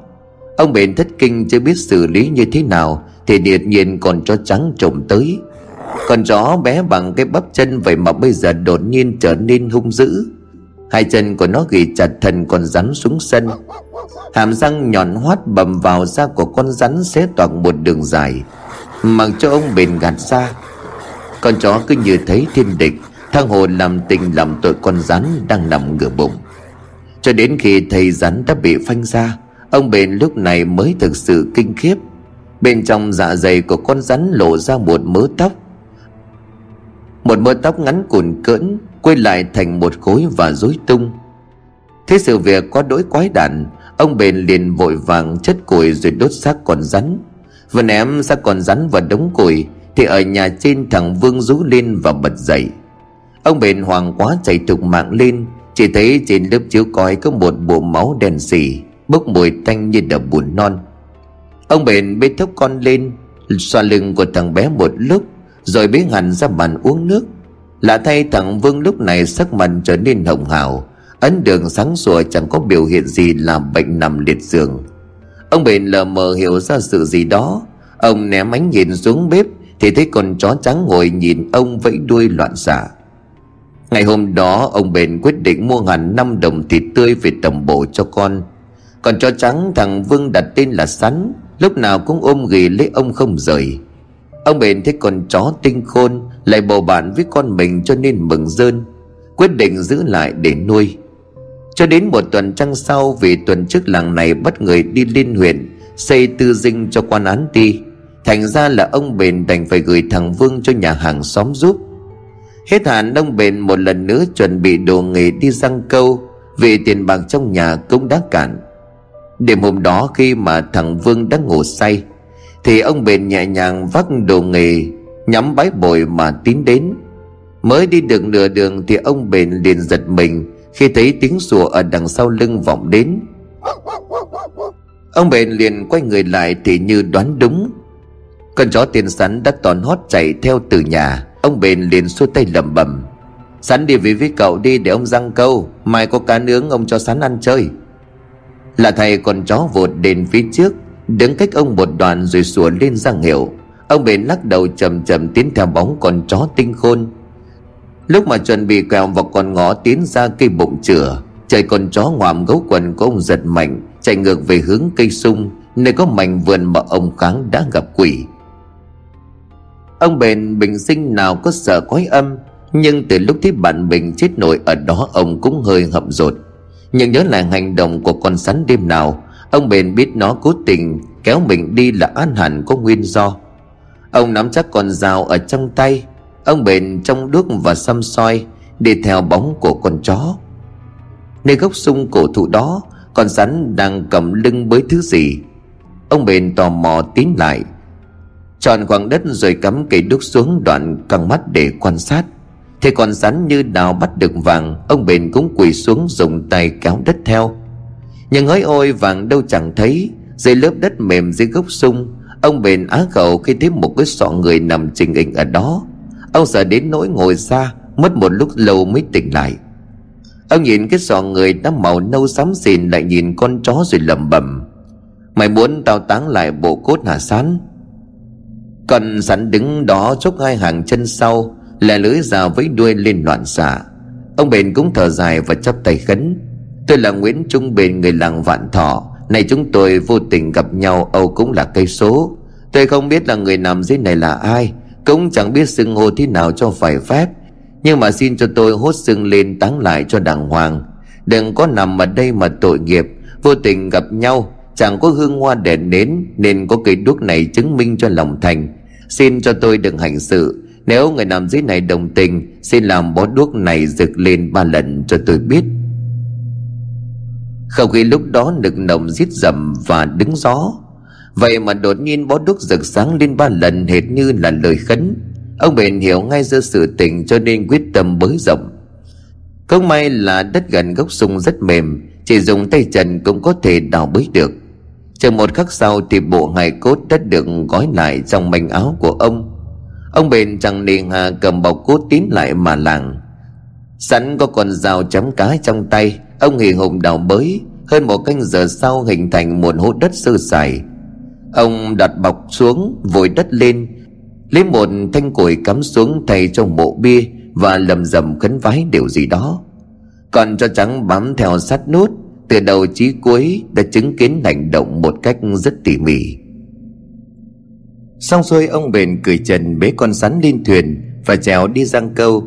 Ông bền thất kinh chưa biết xử lý như thế nào, thì điệt nhiên còn chó trắng trộm tới. Con chó bé bằng cái bắp chân vậy mà bây giờ đột nhiên trở nên hung dữ hai chân của nó ghi chặt thần con rắn xuống sân. Hàm răng nhọn hoắt bầm vào da của con rắn xé toạc một đường dài, mặc cho ông bền gạt ra. Con chó cứ như thấy thiên địch, thang hồ làm tình làm tội con rắn đang nằm ngửa bụng. Cho đến khi thầy rắn đã bị phanh ra, ông bền lúc này mới thực sự kinh khiếp. Bên trong dạ dày của con rắn lộ ra một mớ tóc một mớ tóc ngắn cùn cỡn quay lại thành một khối và rối tung. Thế sự việc có đỗi quái đản, ông bền liền vội vàng chất củi rồi đốt xác con rắn. Vừa ném xác con rắn vào đống củi thì ở nhà trên thằng vương rú lên và bật dậy. Ông bền hoàng quá chạy thục mạng lên, chỉ thấy trên lớp chiếu cói có một bộ máu đen xỉ bốc mùi tanh như đập bùn non. Ông bền bê thốc con lên, xoa lưng của thằng bé một lúc rồi bế hẳn ra bàn uống nước. Lạ thay thằng vương lúc này sắc mặt trở nên hồng hào. Ấn đường sáng sủa chẳng có biểu hiện gì là bệnh nằm liệt giường. Ông bền lờ mờ hiểu ra sự gì đó. Ông ném ánh nhìn xuống bếp, thì thấy con chó trắng ngồi nhìn ông vẫy đuôi loạn xạ. Ngày hôm đó, ông bền quyết định mua hẳn 5 đồng thịt tươi về tầm bổ cho con. Còn chó trắng thằng vương đặt tên là sắn, lúc nào cũng ôm ghì lấy ông không rời ông bền thấy con chó tinh khôn, lại bầu bạn với con mình cho nên mừng rơn, quyết định giữ lại để nuôi. Cho đến một tuần trăng sau, vì tuần trước làng này bắt người đi liên huyện, xây tư dinh cho quan án ti, thành ra là ông bền đành phải gửi thằng vương cho nhà hàng xóm giúp. Hết hạn, ông bền một lần nữa chuẩn bị đồ nghề đi răng câu, vì tiền bạc trong nhà cũng đã cạn. Đêm hôm đó khi mà thằng vương đang ngủ say thì ông bền nhẹ nhàng vác đồ nghề, nhắm bái bồi mà tiến đến. Mới đi được nửa đường thì ông bền liền giật mình khi thấy tiếng sủa ở đằng sau lưng vọng đến. Ông bền liền quay người lại thì như đoán đúng. Con chó tiền sắn đã toàn hót chạy theo từ nhà. Ông bền liền xua tay lẩm bẩm, sắn đi về với cậu đi để ông răng câu, mai có cá nướng ông cho sắn ăn chơi. Là thầy con chó vụt đến phía trước đứng cách ông một đoạn rồi sủa lên ra hiệu ông bền lắc đầu chầm chầm tiến theo bóng con chó tinh khôn. Lúc mà chuẩn bị quẹo vào con ngõ tiến ra cây bụng chửa trời con chó ngoạm gấu quần của ông giật mạnh, chạy ngược về hướng cây sung, nơi có mảnh vườn mà ông kháng đã gặp quỷ. Ông bền bình sinh nào có sợ quái âm, nhưng từ lúc thấy bạn mình chết nổi ở đó ông cũng hơi hậm rột nhưng nhớ lại hành động của con sắn đêm nào ông bền biết nó cố tình kéo mình đi là an hẳn có nguyên do. Ông nắm chắc con dao ở trong tay, ông bền trong đuốc và xăm soi đi theo bóng của con chó. Nơi gốc sung cổ thụ đó, con rắn đang cầm lưng với thứ gì? Ông bền tò mò tiến lại, tròn khoảng đất rồi cắm cây đúc xuống đoạn căng mắt để quan sát. Thế con rắn như đào bắt được vàng, Ông bền cũng quỳ xuống dùng tay kéo đất theo. Nhưng hỡi ôi, vàng đâu chẳng thấy. Dưới lớp đất mềm, dưới gốc sung, Ông bền á khẩu khi thấy một cái sọ người nằm trình hình ở đó. Ông sợ đến nỗi ngồi xa, Mất một lúc lâu mới tỉnh lại. Ông nhìn cái sọ người đã màu nâu xám xìn Lại nhìn con chó rồi lẩm bẩm. Mày muốn tao táng lại bộ cốt hả sán? Còn sẵn đứng đó chốc hai hàng chân sau, lẻ lưới ra với đuôi lên loạn xạ. Ông bền cũng thở dài và chắp tay khấn tôi là nguyễn trung bền người làng vạn thọ. Này chúng tôi vô tình gặp nhau, âu cũng là cây số. Tôi không biết là người nằm dưới này là ai, cũng chẳng biết xưng hô thế nào cho phải phép. Nhưng mà xin cho tôi hốt xưng lên táng lại cho đàng hoàng. Đừng có nằm ở đây mà tội nghiệp. Vô tình gặp nhau, chẳng có hương hoa đèn nến, nên có cây đuốc này chứng minh cho lòng thành. Xin cho tôi đừng hành sự. Nếu người nằm dưới này đồng tình, Xin làm bó đuốc này rực lên ba lần cho tôi biết. Không khí lúc đó nực nồng giết dầm và đứng gió. Vậy mà đột nhiên bó đúc rực sáng lên ba lần hệt như là lời khấn. Ông bền hiểu ngay ra sự tình cho nên quyết tâm bới rộng. Không may là đất gần gốc sung rất mềm, Chỉ dùng tay trần cũng có thể đào bới được. Chờ một khắc sau thì bộ hài cốt đã được gói lại trong mảnh áo của ông. Ông bền chẳng nề hà cầm bọc cốt tín lại mà làng. Sẵn có con dao chấm cá trong tay Ông hì hùng đào bới, Hơn một canh giờ sau hình thành một hố đất sơ sài. Ông đặt bọc xuống, Vội đất lên, Lấy một thanh củi cắm xuống thay trong mộ bia Và lầm rầm khấn vái điều gì đó. Còn cho trắng bám theo sát nút, Từ đầu chí cuối đã chứng kiến hành động một cách rất tỉ mỉ. Xong xuôi, ông bền cười trần bế con sắn lên thuyền Và trèo đi giang câu.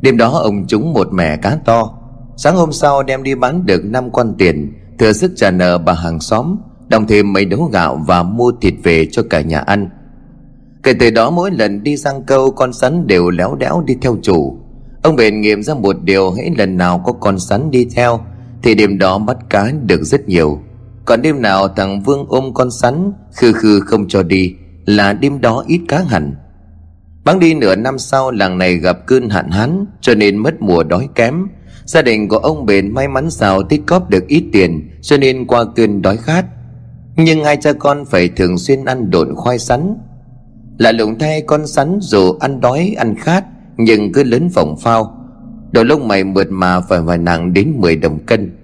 Đêm đó, ông trúng một mẻ cá to. Sáng hôm sau đem đi bán được năm quan tiền, Thừa sức trả nợ bà hàng xóm, Đồng thêm mấy đấu gạo và mua thịt về cho cả nhà ăn. Kể từ đó mỗi lần đi sang câu, Con sắn đều léo đéo đi theo chủ. Ông bền nghiệm ra một điều hãy lần nào có con sắn đi theo, Thì đêm đó bắt cá được rất nhiều. Còn đêm nào thằng Vương ôm con sắn, Khư khư không cho đi, Là đêm đó ít cá hẳn. Bắn đi nửa năm sau, làng này gặp cơn hạn hán, Cho nên mất mùa đói kém. Gia đình của ông bền may mắn sao tích cóp được ít tiền, Cho nên qua cơn đói khát. Nhưng hai cha con phải thường xuyên ăn độn khoai sắn. Lạ lùng thay con sắn dù ăn đói, ăn khát, Nhưng cứ lớn phỏng phao. Đầu lông mày mượt mà phải vài nặng đến 10 đồng cân.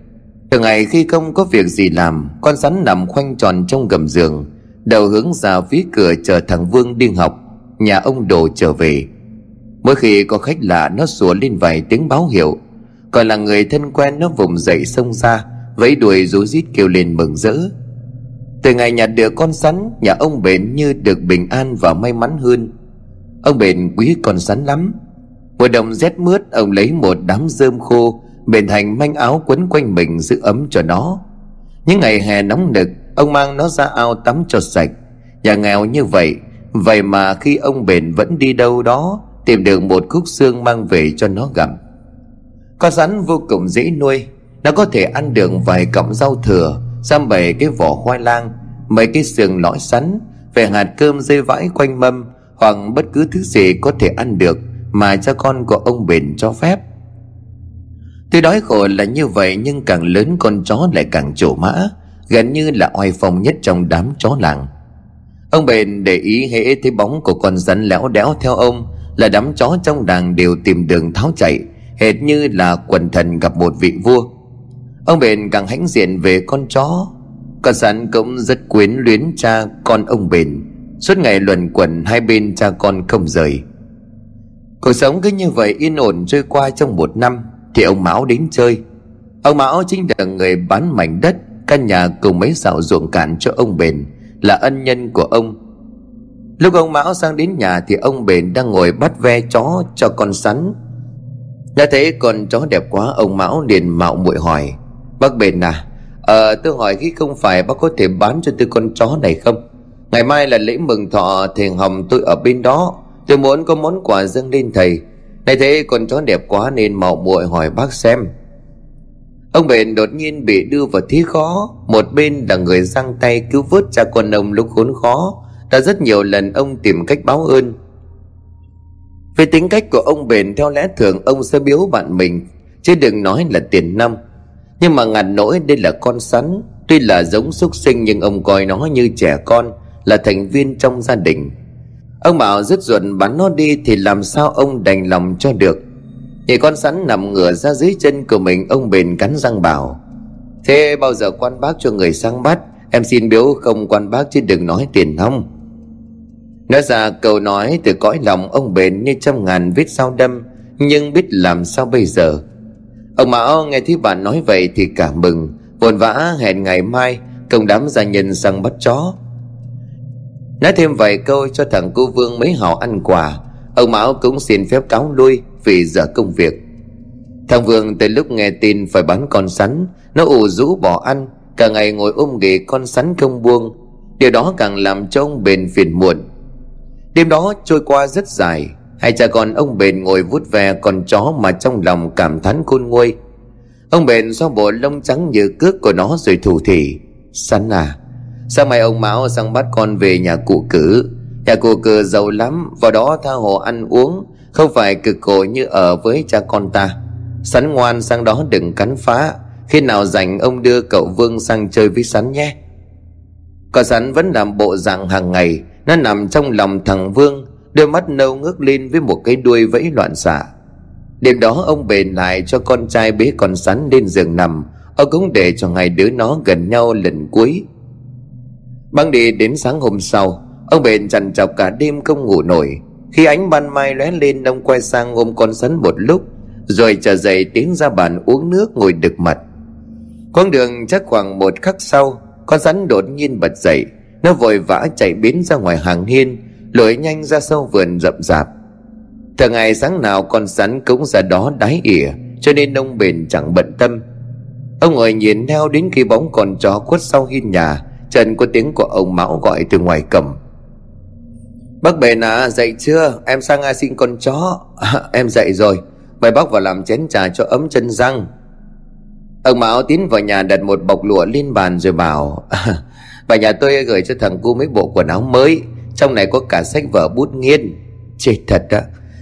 Thường ngày khi không có việc gì làm, Con sắn nằm khoanh tròn trong gầm giường, Đầu hướng ra phía cửa chờ thằng Vương đi học. Nhà ông Đồ trở về. Mỗi khi có khách lạ, nó sủa lên vài tiếng báo hiệu. Còn là người thân quen nó vùng dậy xông ra, Vẫy đuôi rú rít kêu lên mừng rỡ. Từ ngày nhặt được con sắn Nhà ông bền như được bình an và may mắn hơn. Ông bền quý con sắn lắm. Mùa đông rét mướt, Ông lấy một đám rơm khô, Bền thành manh áo quấn quanh mình giữ ấm cho nó. Những ngày hè nóng nực, Ông mang nó ra ao tắm cho sạch. Nhà nghèo như vậy Vậy mà khi ông bền vẫn đi đâu đó, Tìm được một khúc xương mang về cho nó gặm. Con rắn vô cùng dễ nuôi. Nó có thể ăn được vài cọng rau thừa Xăm bảy cái vỏ khoai lang Mấy cái sườn lõi sắn Về hạt cơm dây vãi quanh mâm, Hoặc bất cứ thứ gì có thể ăn được Mà cha con của ông bền cho phép. Tuy đói khổ là như vậy, Nhưng càng lớn con chó lại càng trổ mã, Gần như là oai phong nhất trong đám chó làng. Ông bền để ý hễ thấy bóng của con rắn lẽo đéo theo ông, Là đám chó trong đàn đều tìm đường tháo chạy. Hệt như là quần thần gặp một vị vua. Ông bền càng hãnh diện về con chó. Con sẵn cũng rất quyến luyến cha con ông bền. Suốt ngày luẩn quẩn hai bên cha con không rời. Cuộc sống cứ như vậy yên ổn trôi qua trong một năm, Thì ông Mão đến chơi. Ông Mão chính là người bán mảnh đất, Căn nhà cùng mấy xào ruộng cạn cho ông bền, Là ân nhân của ông. Lúc ông Mão sang đến nhà Thì ông bền đang ngồi bắt ve chó cho con sắn. Đã thấy con chó đẹp quá, Ông Mão liền mạo muội hỏi. Bác bền à Ờ tôi hỏi khi không phải bác có thể bán cho tôi con chó này không? Ngày mai là lễ mừng thọ Thiền hồng tôi ở bên đó. Tôi muốn có món quà dâng lên thầy. Này thế con chó đẹp quá nên mạo muội hỏi bác xem. Ông bền đột nhiên bị đưa vào thế khó. Một bên là người giang tay cứu vớt cha con ông lúc khốn khó. Đã rất nhiều lần ông tìm cách báo ơn. Về tính cách của ông bền, theo lẽ thường ông sẽ biếu bạn mình, Chứ đừng nói là tiền năm. Nhưng mà ngặt nỗi, đây là con sắn. Tuy là giống súc sinh, nhưng ông coi nó như trẻ con, Là thành viên trong gia đình. Ông bảo rứt ruột bắn nó đi Thì làm sao ông đành lòng cho được? Thì con sắn nằm ngửa ra dưới chân của mình, Ông bền cắn răng bảo, Thế bao giờ quan bác cho người sang bắt? Em xin biếu không quan bác, chứ đừng nói tiền không Nói ra câu nói từ cõi lòng ông bền như trăm ngàn vết sao đâm, Nhưng biết làm sao bây giờ? Ông Mão nghe thấy bạn nói vậy thì cảm mừng, Vồn vã hẹn ngày mai Công đám gia nhân sang bắt chó. Nói thêm vài câu cho thằng cô Vương mấy họ ăn quà Ông Mão cũng xin phép cáo lui Vì giờ công việc. Thằng Vương từ lúc nghe tin phải bán con sắn, Nó ủ rũ bỏ ăn, Cả ngày ngồi ôm ghề con sắn không buông. Điều đó càng làm cho ông bền phiền muộn. Đêm đó trôi qua rất dài. Hai cha con ông bền ngồi vút ve con chó mà trong lòng cảm thán khôn nguôi. Ông bền xoa bộ lông trắng như cước của nó rồi thủ thỉ. Sắn à Sao mày ông Mão sang bắt con về nhà cụ cử. Nhà cụ cử giàu lắm, Vào đó tha hồ ăn uống, Không phải cực khổ như ở với cha con ta. Sắn ngoan sang đó đừng cắn phá. Khi nào rảnh ông đưa cậu Vương sang chơi với Sắn nhé. Còn Sắn vẫn làm bộ dạng hàng ngày nó nằm trong lòng thằng Vương, Đôi mắt nâu ngước lên với một cái đuôi vẫy loạn xạ. Đêm đó ông bền lại cho con trai bế con sắn lên giường nằm. Ông cũng để cho hai đứa nó gần nhau lần cuối. Băng đi đến sáng hôm sau, Ông bền chằn chọc cả đêm không ngủ nổi. Khi ánh ban mai lóe lên, Ông quay sang ôm con sắn một lúc, Rồi trở dậy tiến ra bàn uống nước ngồi đực mặt. Con đường chắc khoảng một khắc sau, Con rắn đột nhiên bật dậy. Nó vội vã chạy biến ra ngoài hàng hiên Lội nhanh ra sâu vườn rậm rạp. Thường ngày sáng nào con rắn cũng ra đó đái ỉa Cho nên ông bền chẳng bận tâm. Ông ngồi nhìn theo đến khi bóng con chó khuất sau hiên nhà Trần có tiếng của ông Mão gọi từ ngoài cầm Bác bền à dậy chưa? Em sang a xin con chó. À, Em dậy rồi. Mời bác vào làm chén trà cho ấm chân răng. Ông Mão tiến vào nhà đặt một bọc lụa lên bàn rồi bảo và Bà nhà tôi gửi cho thằng cu mấy bộ quần áo mới. Trong này có cả sách vở bút nghiên. Chết thật đó.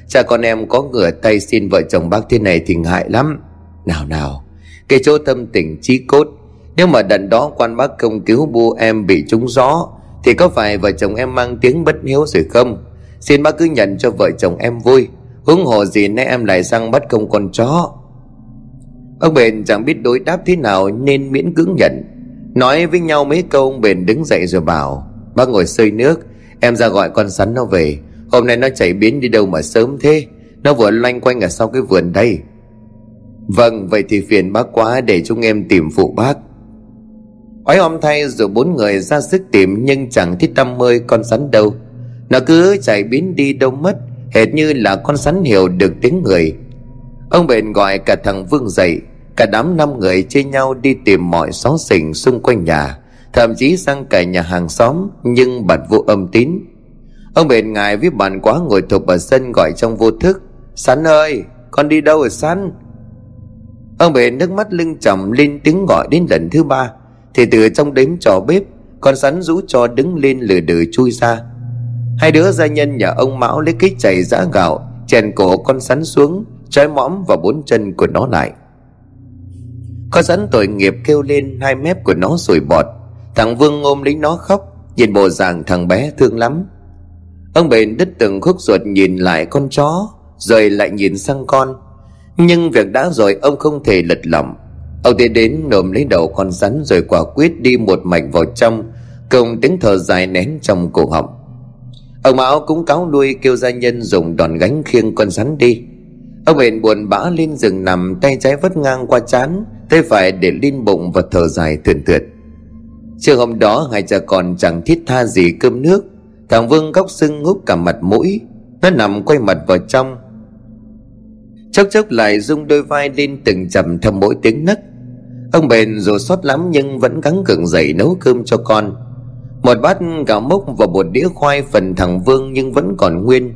Cha con em có ngửa tay xin vợ chồng bác thế này thì ngại lắm. Nào nào. Cái chỗ tâm tình trí cốt. Nếu mà đần đó quan bác công cứu bu em bị trúng gió, Thì có phải vợ chồng em mang tiếng bất hiếu rồi không? Xin bác cứ nhận cho vợ chồng em vui. Hứng hồ gì nay em lại sang bắt công con chó. Ông bền chẳng biết đối đáp thế nào nên miễn cưỡng nhận. Nói với nhau mấy câu, ông bền đứng dậy rồi bảo, Bác ngồi sơi nước, Em ra gọi con sắn nó về. Hôm nay nó chạy biến đi đâu mà sớm thế? Nó vừa loanh quanh ở sau cái vườn đây. Vâng vậy thì phiền bác quá, Để chúng em tìm phụ bác. Ói om thay rồi bốn người ra sức tìm, Nhưng chẳng thấy tâm mơi con sắn đâu. Nó cứ chạy biến đi đâu mất, Hệt như là con sắn hiểu được tiếng người. Ông bền gọi cả thằng Vương dậy. Cả đám năm người chia nhau đi tìm mọi xó xỉnh xung quanh nhà, Thậm chí sang cả nhà hàng xóm, Nhưng bật vô âm tín. Ông bền ngài với bạn quá ngồi thụp ở sân gọi trong vô thức Sắn ơi, con đi đâu rồi Sắn Ông bền nước mắt lưng trầm lên tiếng gọi đến lần thứ ba, Thì từ trong đếm trò bếp, Con sắn rũ cho đứng lên lừa đừ chui ra. Hai đứa gia nhân nhà ông Mão lấy cái chày giã gạo, Chèn cổ con sắn xuống trái mõm vào bốn chân của nó lại. Con rắn tội nghiệp kêu lên Hai mép của nó sủi bọt. Thằng Vương ôm lấy nó khóc, Nhìn bộ dạng thằng bé thương lắm. Ông bền đứt từng khúc ruột nhìn lại con chó, Rồi lại nhìn sang con. Nhưng việc đã rồi, ông không thể lật lỏng Ông tiến đến nộm lấy đầu con rắn Rồi quả quyết đi một mạch vào trong, Cùng tiếng thở dài nén trong cổ họng. Ông Mão cũng cáo đuôi kêu gia nhân dùng đòn gánh khiêng con rắn đi. Ông bền buồn bã lên rừng nằm, Tay trái vất ngang qua chán thế phải để lên bụng và thở dài thườn thượt. Trưa hôm đó hai cha con chẳng thiết tha gì cơm nước. Thằng Vương góc sưng húp cả mặt mũi. Nó nằm quay mặt vào trong. Chốc chốc lại rung đôi vai lên từng chậm theo mỗi tiếng nấc. Ông bền dù xót lắm nhưng vẫn gắng gượng dậy nấu cơm cho con. Một bát gạo mốc và một đĩa khoai phần thằng Vương nhưng vẫn còn nguyên.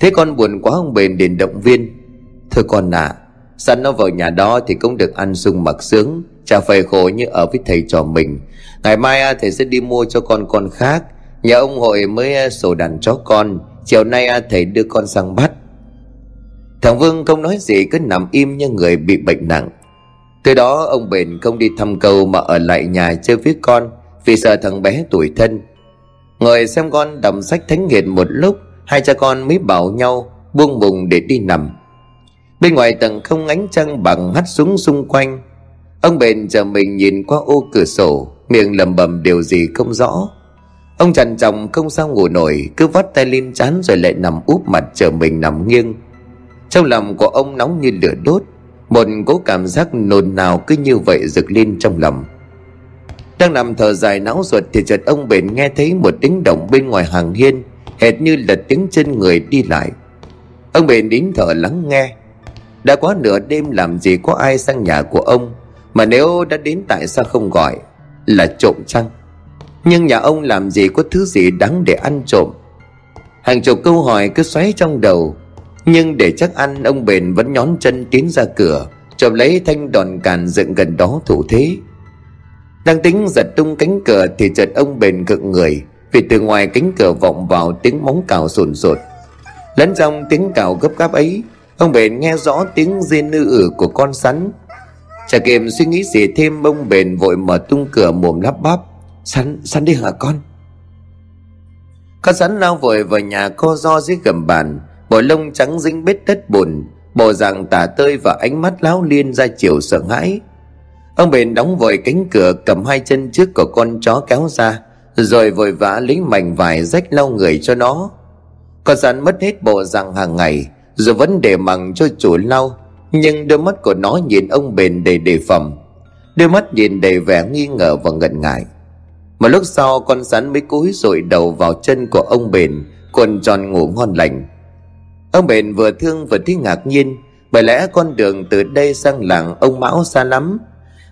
Thế con buồn quá ông bền đến động viên. Thôi con ạ à, Sẵn nó vào nhà đó thì cũng được ăn sung mặc sướng, Chả phải khổ như ở với thầy trò mình. Ngày mai à, thầy sẽ đi mua cho con con khác. Nhà ông hội mới à, sổ đàn chó con. Chiều nay à, thầy đưa con sang bắt. Thằng Vương không nói gì, cứ nằm im như người bị bệnh nặng. Từ đó, ông bền không đi thăm cầu mà ở lại nhà chơi với con, Vì sợ thằng bé tuổi thân. Ngồi xem con đọc sách thánh nghiệt một lúc, Hai cha con mới bảo nhau buông bùng để đi nằm. Bên ngoài tầng không ánh trăng bằng hắt xuống xung quanh. Ông bền chờ mình nhìn qua ô cửa sổ, Miệng lầm bầm điều gì không rõ. Ông trằn trọc không sao ngủ nổi, Cứ vắt tay lên chán rồi lại nằm úp mặt chờ mình nằm nghiêng. Trong lòng của ông nóng như lửa đốt, Một cố cảm giác nôn nào cứ như vậy rực lên trong lòng. Đang nằm thở dài não ruột Thì chợt ông bền nghe thấy một tiếng động bên ngoài hàng hiên, Hệt như là tiếng chân người đi lại. Ông bền nín thở lắng nghe. Đã quá nửa đêm làm gì có ai sang nhà của ông, Mà nếu đã đến tại sao không gọi? Là trộm chăng nhưng nhà ông làm gì có thứ gì đáng để ăn trộm? Hàng chục câu hỏi cứ xoáy trong đầu. Nhưng để chắc ăn, ông bền vẫn nhón chân tiến ra cửa Trộm lấy thanh đòn càn dựng gần đó thủ thế. Đang tính giật tung cánh cửa Thì chợt ông bền cực người, Vì từ ngoài cánh cửa vọng vào tiếng móng cào sồn sột. Lẫn trong tiếng cào gấp gáp ấy Ông bền nghe rõ tiếng rên nư ử của con sắn. Chả kịp suy nghĩ gì thêm Ông bền vội mở tung cửa mồm lắp bắp. Sắn, sắn đi hả con? Con sắn lao vội vào nhà co do dưới gầm bàn. Bộ lông trắng dính bết đất bùn. Bộ dạng tả tơi và ánh mắt láo liên ra chiều sợ hãi. Ông bền đóng vội cánh cửa cầm hai chân trước của con chó kéo ra Rồi vội vã lấy mảnh vải rách lau người cho nó. Con rắn mất hết bộ dạng hàng ngày. Dù vẫn để mằng cho chủ lau Nhưng đôi mắt của nó nhìn ông bền đầy đề phòng. Đôi mắt nhìn đầy vẻ nghi ngờ và ngần ngại. Một lúc sau, con rắn mới cúi rội đầu vào chân của ông bền Quần tròn ngủ ngon lành. Ông bền vừa thương vừa thấy ngạc nhiên, Bởi lẽ con đường từ đây sang làng ông Mão xa lắm.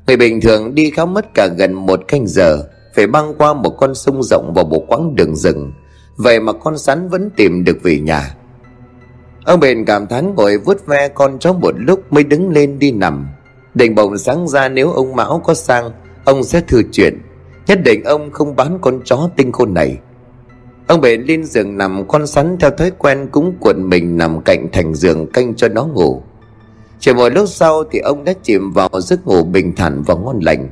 Người bình thường đi khá mất cả gần một canh giờ, Phải băng qua một con sông rộng và một quãng đường rừng. Vậy mà con rắn vẫn tìm được về nhà. Ông bền cảm thán ngồi vuốt ve con chó một lúc mới đứng lên đi nằm. Định bồng sáng ra nếu ông Mão có sang, Ông sẽ thừa chuyện. Nhất định ông không bán con chó tinh khôn này. Ông bền lên giường nằm, con sắn theo thói quen cũng cuộn mình nằm cạnh thành giường canh cho nó ngủ. Chỉ một lúc sau thì ông đã chìm vào giấc ngủ bình thản và ngon lành.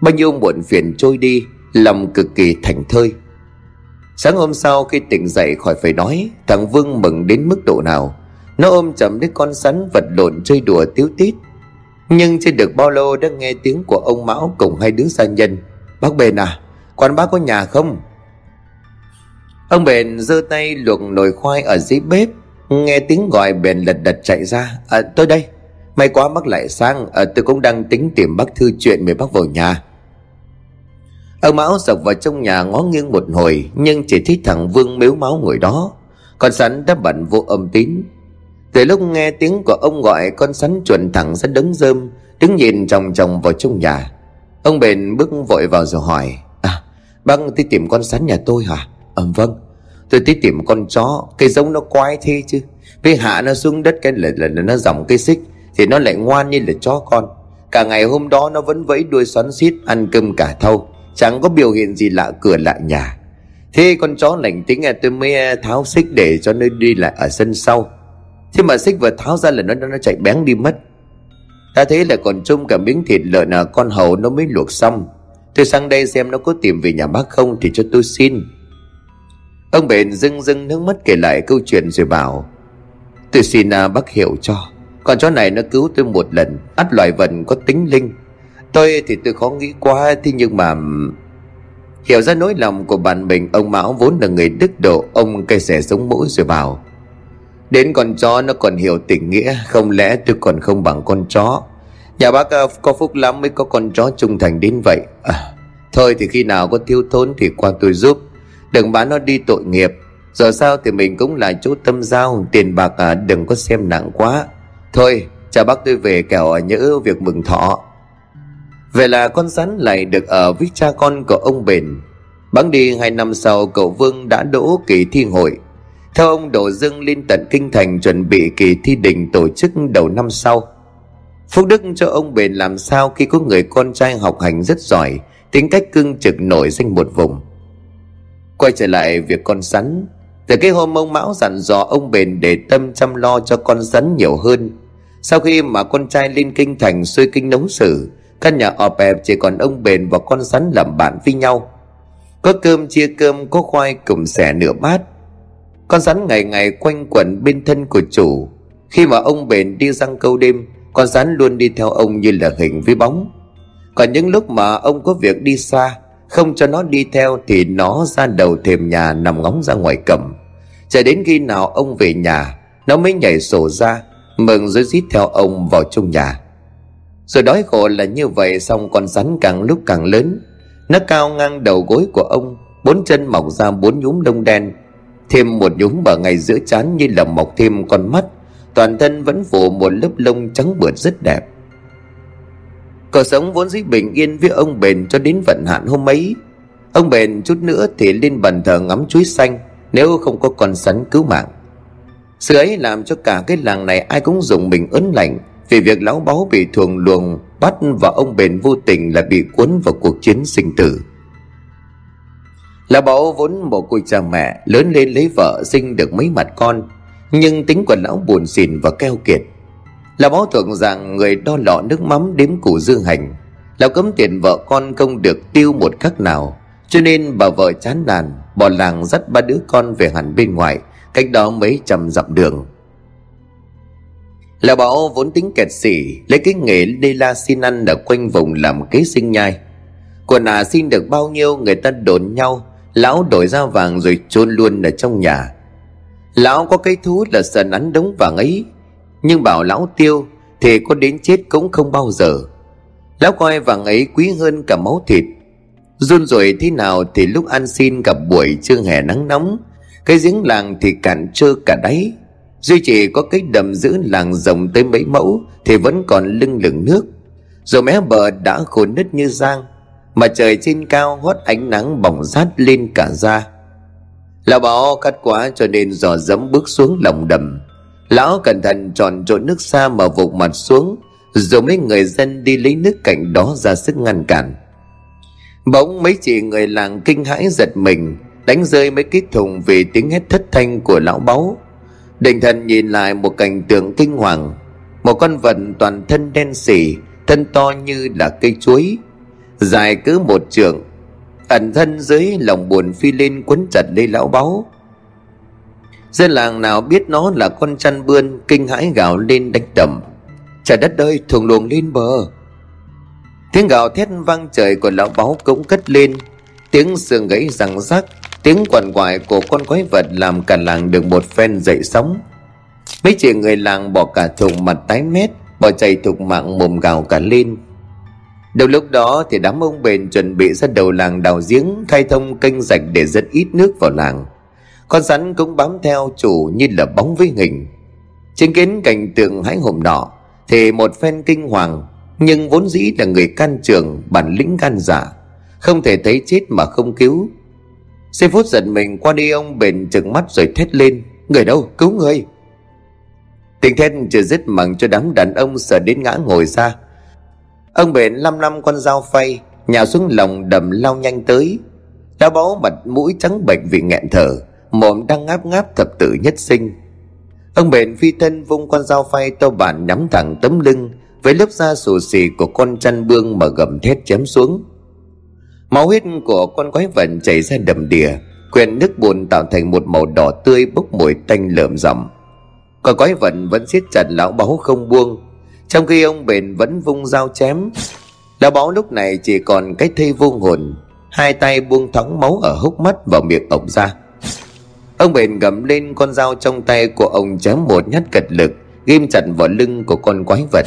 Bao nhiêu muộn phiền trôi đi, Lòng cực kỳ thành thơi. Sáng hôm sau khi tỉnh dậy khỏi phải nói Thằng Vương mừng đến mức độ nào. Nó ôm chậm đứa con sắn vật lộn chơi đùa tiếu tít. Nhưng chưa được bao lâu đã nghe tiếng của ông Mão cùng hai đứa gia nhân. Bác Bền à Quan bác có nhà không? Ông Bền giơ tay luộc nồi khoai ở dưới bếp Nghe tiếng gọi Bền lật đật chạy ra. À tôi đây. May quá bác lại sang à, Tôi cũng đang tính tìm bác thư chuyện mời bác vào nhà. Ông Mão dọc vào trong nhà ngó nghiêng một hồi, Nhưng chỉ thấy thằng Vương mếu máu ngồi đó. Con sắn đã bận vô âm tín. Từ lúc nghe tiếng của ông gọi, Con sắn chuẩn thẳng ra đống rơm Đứng nhìn chòng chòng vào trong nhà. Ông bền bước vội vào rồi hỏi À bác đi tìm con sắn nhà tôi hả? Ờ vâng. Tôi đi tìm con chó Cây giống nó quái thế chứ. Vì hạ nó xuống đất, cái lần lần nó dòng cây xích, thì nó lại ngoan như là chó con. Cả ngày hôm đó nó vẫn vẫy đuôi xoắn xít Ăn cơm cả thâu. Chẳng có biểu hiện gì lạ cửa lạ nhà. Thế con chó lành tính à tôi mới à, tháo xích để cho nó đi lại ở sân sau. Thế mà xích vừa tháo ra là nó nó chạy bén đi mất. Ta thấy là còn chung cả miếng thịt lợn à con hầu nó mới luộc xong. Tôi sang đây xem nó có tìm về nhà bác không thì cho tôi xin. Ông bền dưng dưng nước mắt kể lại câu chuyện rồi bảo Tôi xin à, bác hiểu cho. Con chó này nó cứu tôi một lần ắt loài vần có tính linh tôi thì tôi khó nghĩ quá thế nhưng mà hiểu ra nỗi lòng của bạn mình ông mão vốn là người đức độ ông cây xẻ sống mũi rồi bảo đến con chó nó còn hiểu tình nghĩa không lẽ tôi còn không bằng con chó? Nhà bác ờ, có phúc lắm mới có con chó trung thành đến vậy. À, thôi thì khi nào có thiếu thốn thì qua tôi giúp. Đừng bán nó đi tội nghiệp. Giờ sao thì mình cũng là chỗ tâm giao tiền bạc à, đừng có xem nặng quá. Thôi cha bác tôi về kẻo nhớ việc mừng thọ. Vậy là con rắn lại được ở với cha con của ông Bền. Bắn đi hai năm sau, cậu Vương đã đỗ kỳ thi hội. Theo ông Đỗ Dương lên tận kinh thành chuẩn bị kỳ thi đình tổ chức đầu năm sau. Phúc đức cho ông Bền làm sao khi có người con trai học hành rất giỏi, Tính cách cưng trực nổi danh một vùng. Quay trở lại việc con rắn, Từ cái hôm ông Mão dặn dò ông Bền để tâm chăm lo cho con rắn nhiều hơn. Sau khi mà con trai lên kinh thành xuôi kinh nấu sử Căn nhà ọp ẹp chỉ còn ông bền và con rắn làm bạn với nhau. Có cơm chia cơm, có khoai cùng xẻ nửa bát. Con rắn ngày ngày quanh quẩn bên thân của chủ. Khi mà ông bền đi răng câu đêm, Con rắn luôn đi theo ông như là hình với bóng. Còn những lúc mà ông có việc đi xa, Không cho nó đi theo thì nó ra đầu thềm nhà nằm ngóng ra ngoài cầm. Chờ đến khi nào ông về nhà, Nó mới nhảy sổ ra, Mừng rồi rít theo ông vào trong nhà. Rồi đói khổ là như vậy Xong con rắn càng lúc càng lớn. Nó cao ngang đầu gối của ông, Bốn chân mọc ra bốn nhúm lông đen, Thêm một nhúm ở ngay giữa chán Như là mọc thêm con mắt. Toàn thân vẫn phủ một lớp lông trắng bượt rất đẹp. Cuộc sống vốn dĩ bình yên với ông bền cho đến vận hạn hôm ấy. Ông bền chút nữa thì lên bàn thờ ngắm chuối xanh, Nếu không có con sắn cứu mạng. Sự ấy làm cho cả cái làng này ai cũng dùng mình ớn lạnh. Vì việc lão báu bị thuồng luồng, bắt và ông bền vô tình là bị cuốn vào cuộc chiến sinh tử. Lão báu vốn một côi cha mẹ, Lớn lên lấy vợ, sinh được mấy mặt con, Nhưng tính của lão buồn xỉn và keo kiệt. Lão báu thường rằng người đo lọ nước mắm đếm củ dương hành Lão cấm tiền vợ con không được tiêu một khắc nào, cho nên bà vợ chán nản, bỏ làng dắt ba đứa con về hẳn bên ngoài, cách đó mấy trăm dặm đường lão bảo vốn tính kẹt xỉ, lấy cái nghề đi la xin ăn ở quanh vùng làm kế sinh nhai. Quần à xin được bao nhiêu người ta đồn nhau, lão đổi ra vàng rồi chôn luôn ở trong nhà. Lão có cái thú là sờn ăn đống vàng ấy, nhưng bảo lão tiêu thì có đến chết cũng không bao giờ. Lão coi vàng ấy quý hơn cả máu thịt. Run rồi thế nào thì lúc ăn xin gặp buổi trưa hè nắng nóng, cái giếng làng thì cạn trơ cả đáy duy chỉ có cái đầm giữ làng rộng tới mấy mẫu thì vẫn còn lưng lửng nước. Rồi mé bờ đã khô nứt như giang, mà trời trên cao hót ánh nắng bỏng rát lên cả da. Lão bảo cắt quá cho nên dò dẫm bước xuống lòng đầm. Lão cẩn thận tròn trộn nước xa mà vụt mặt xuống, rồi mấy người dân đi lấy nước cạnh đó ra sức ngăn cản. Bỗng mấy chị người làng kinh hãi giật mình, đánh rơi mấy cái thùng vì tiếng hét thất thanh của lão báu định thần nhìn lại một cảnh tượng kinh hoàng. Một con vật toàn thân đen xỉ, thân to như là cây chuối. Dài cứ một trượng, ẩn thân dưới lòng buồn phi lên quấn chặt lấy lão báu. Dân làng nào biết nó là con chăn bươn kinh hãi gào lên đánh đầm. Trời đất ơi, thùng luồng lên bờ. Tiếng gào thét vang trời của lão báu cũng cất lên. Tiếng xương gãy răng rắc tiếng quằn quại của con quái vật làm cả làng được một phen dậy sóng mấy chị người làng bỏ cả thùng mặt tái mét bỏ chạy thục mạng mồm gào cả lên Đầu lúc đó thì đám ông bền chuẩn bị ra đầu làng đào giếng khai thông kênh rạch để dẫn ít nước vào làng. Con rắn cũng bám theo chủ như là bóng với hình. Chứng kiến cảnh tượng hãi hùng nọ thì một phen kinh hoàng nhưng vốn dĩ là người can trường bản lĩnh gan giả dạ, không thể thấy chết mà không cứu. Giây phút giận mình qua đi ông bền trừng mắt rồi thét lên, Người đâu? Cứu người! Tiếng thét chưa dứt mặng cho đám đàn ông sợ đến ngã ngồi ra. Ông bền lăm năm con dao phay, Nhào xuống lòng đầm lao nhanh tới. Lão báu mặt mũi trắng bệch vì nghẹn thở, Mồm đang ngáp ngáp thập tử nhất sinh. Ông bền phi thân vung con dao phay to bản nhắm thẳng tấm lưng, Với lớp da xù xì của con chăn bương mà gầm thét chém xuống. Máu huyết của con quái vật chảy ra đầm đìa Quyền nước bùn tạo thành một màu đỏ tươi bốc mùi tanh lợm rậm Con quái vật vẫn siết chặt lão báu không buông. Trong khi ông bền vẫn vung dao chém, lão báu lúc này chỉ còn cái thây vô hồn, hai tay buông thóng máu ở hốc mắt và miệng ổng ra. Ông bền gầm lên con dao trong tay của ông chém một nhát cật lực, ghim chặt vào lưng của con quái vật.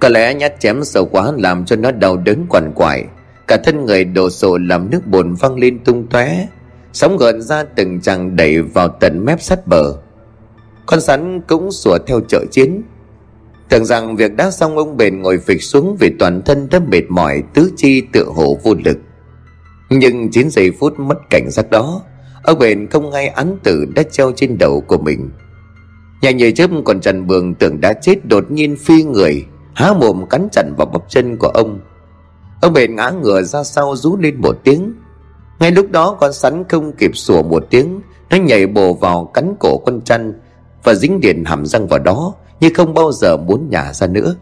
Có lẽ nhát chém sâu quá làm cho nó đau đớn quằn quại cả thân người đổ sộ làm nước bùn văng lên tung tóe sóng gợn ra từng chàng đẩy vào tận mép sát bờ con rắn cũng sủa theo trợ chiến Tưởng rằng việc đã xong ông bền ngồi phịch xuống vì toàn thân đã mệt mỏi tứ chi tựa hồ vô lực. Nhưng 9 giây phút mất cảnh giác đó, ông bền không ngay án tử đã treo trên đầu của mình. Nhà nhảy chớp còn Trần Bường tưởng đã chết đột nhiên phi người, há mồm cắn chặn vào bắp chân của ông. Ông bền ngã ngửa ra sau rú lên một tiếng. Ngay lúc đó con sắn không kịp sủa một tiếng, nó nhảy bổ vào cắn cổ con chăn và dính điện hàm răng vào đó nhưng không bao giờ muốn nhả ra nữa.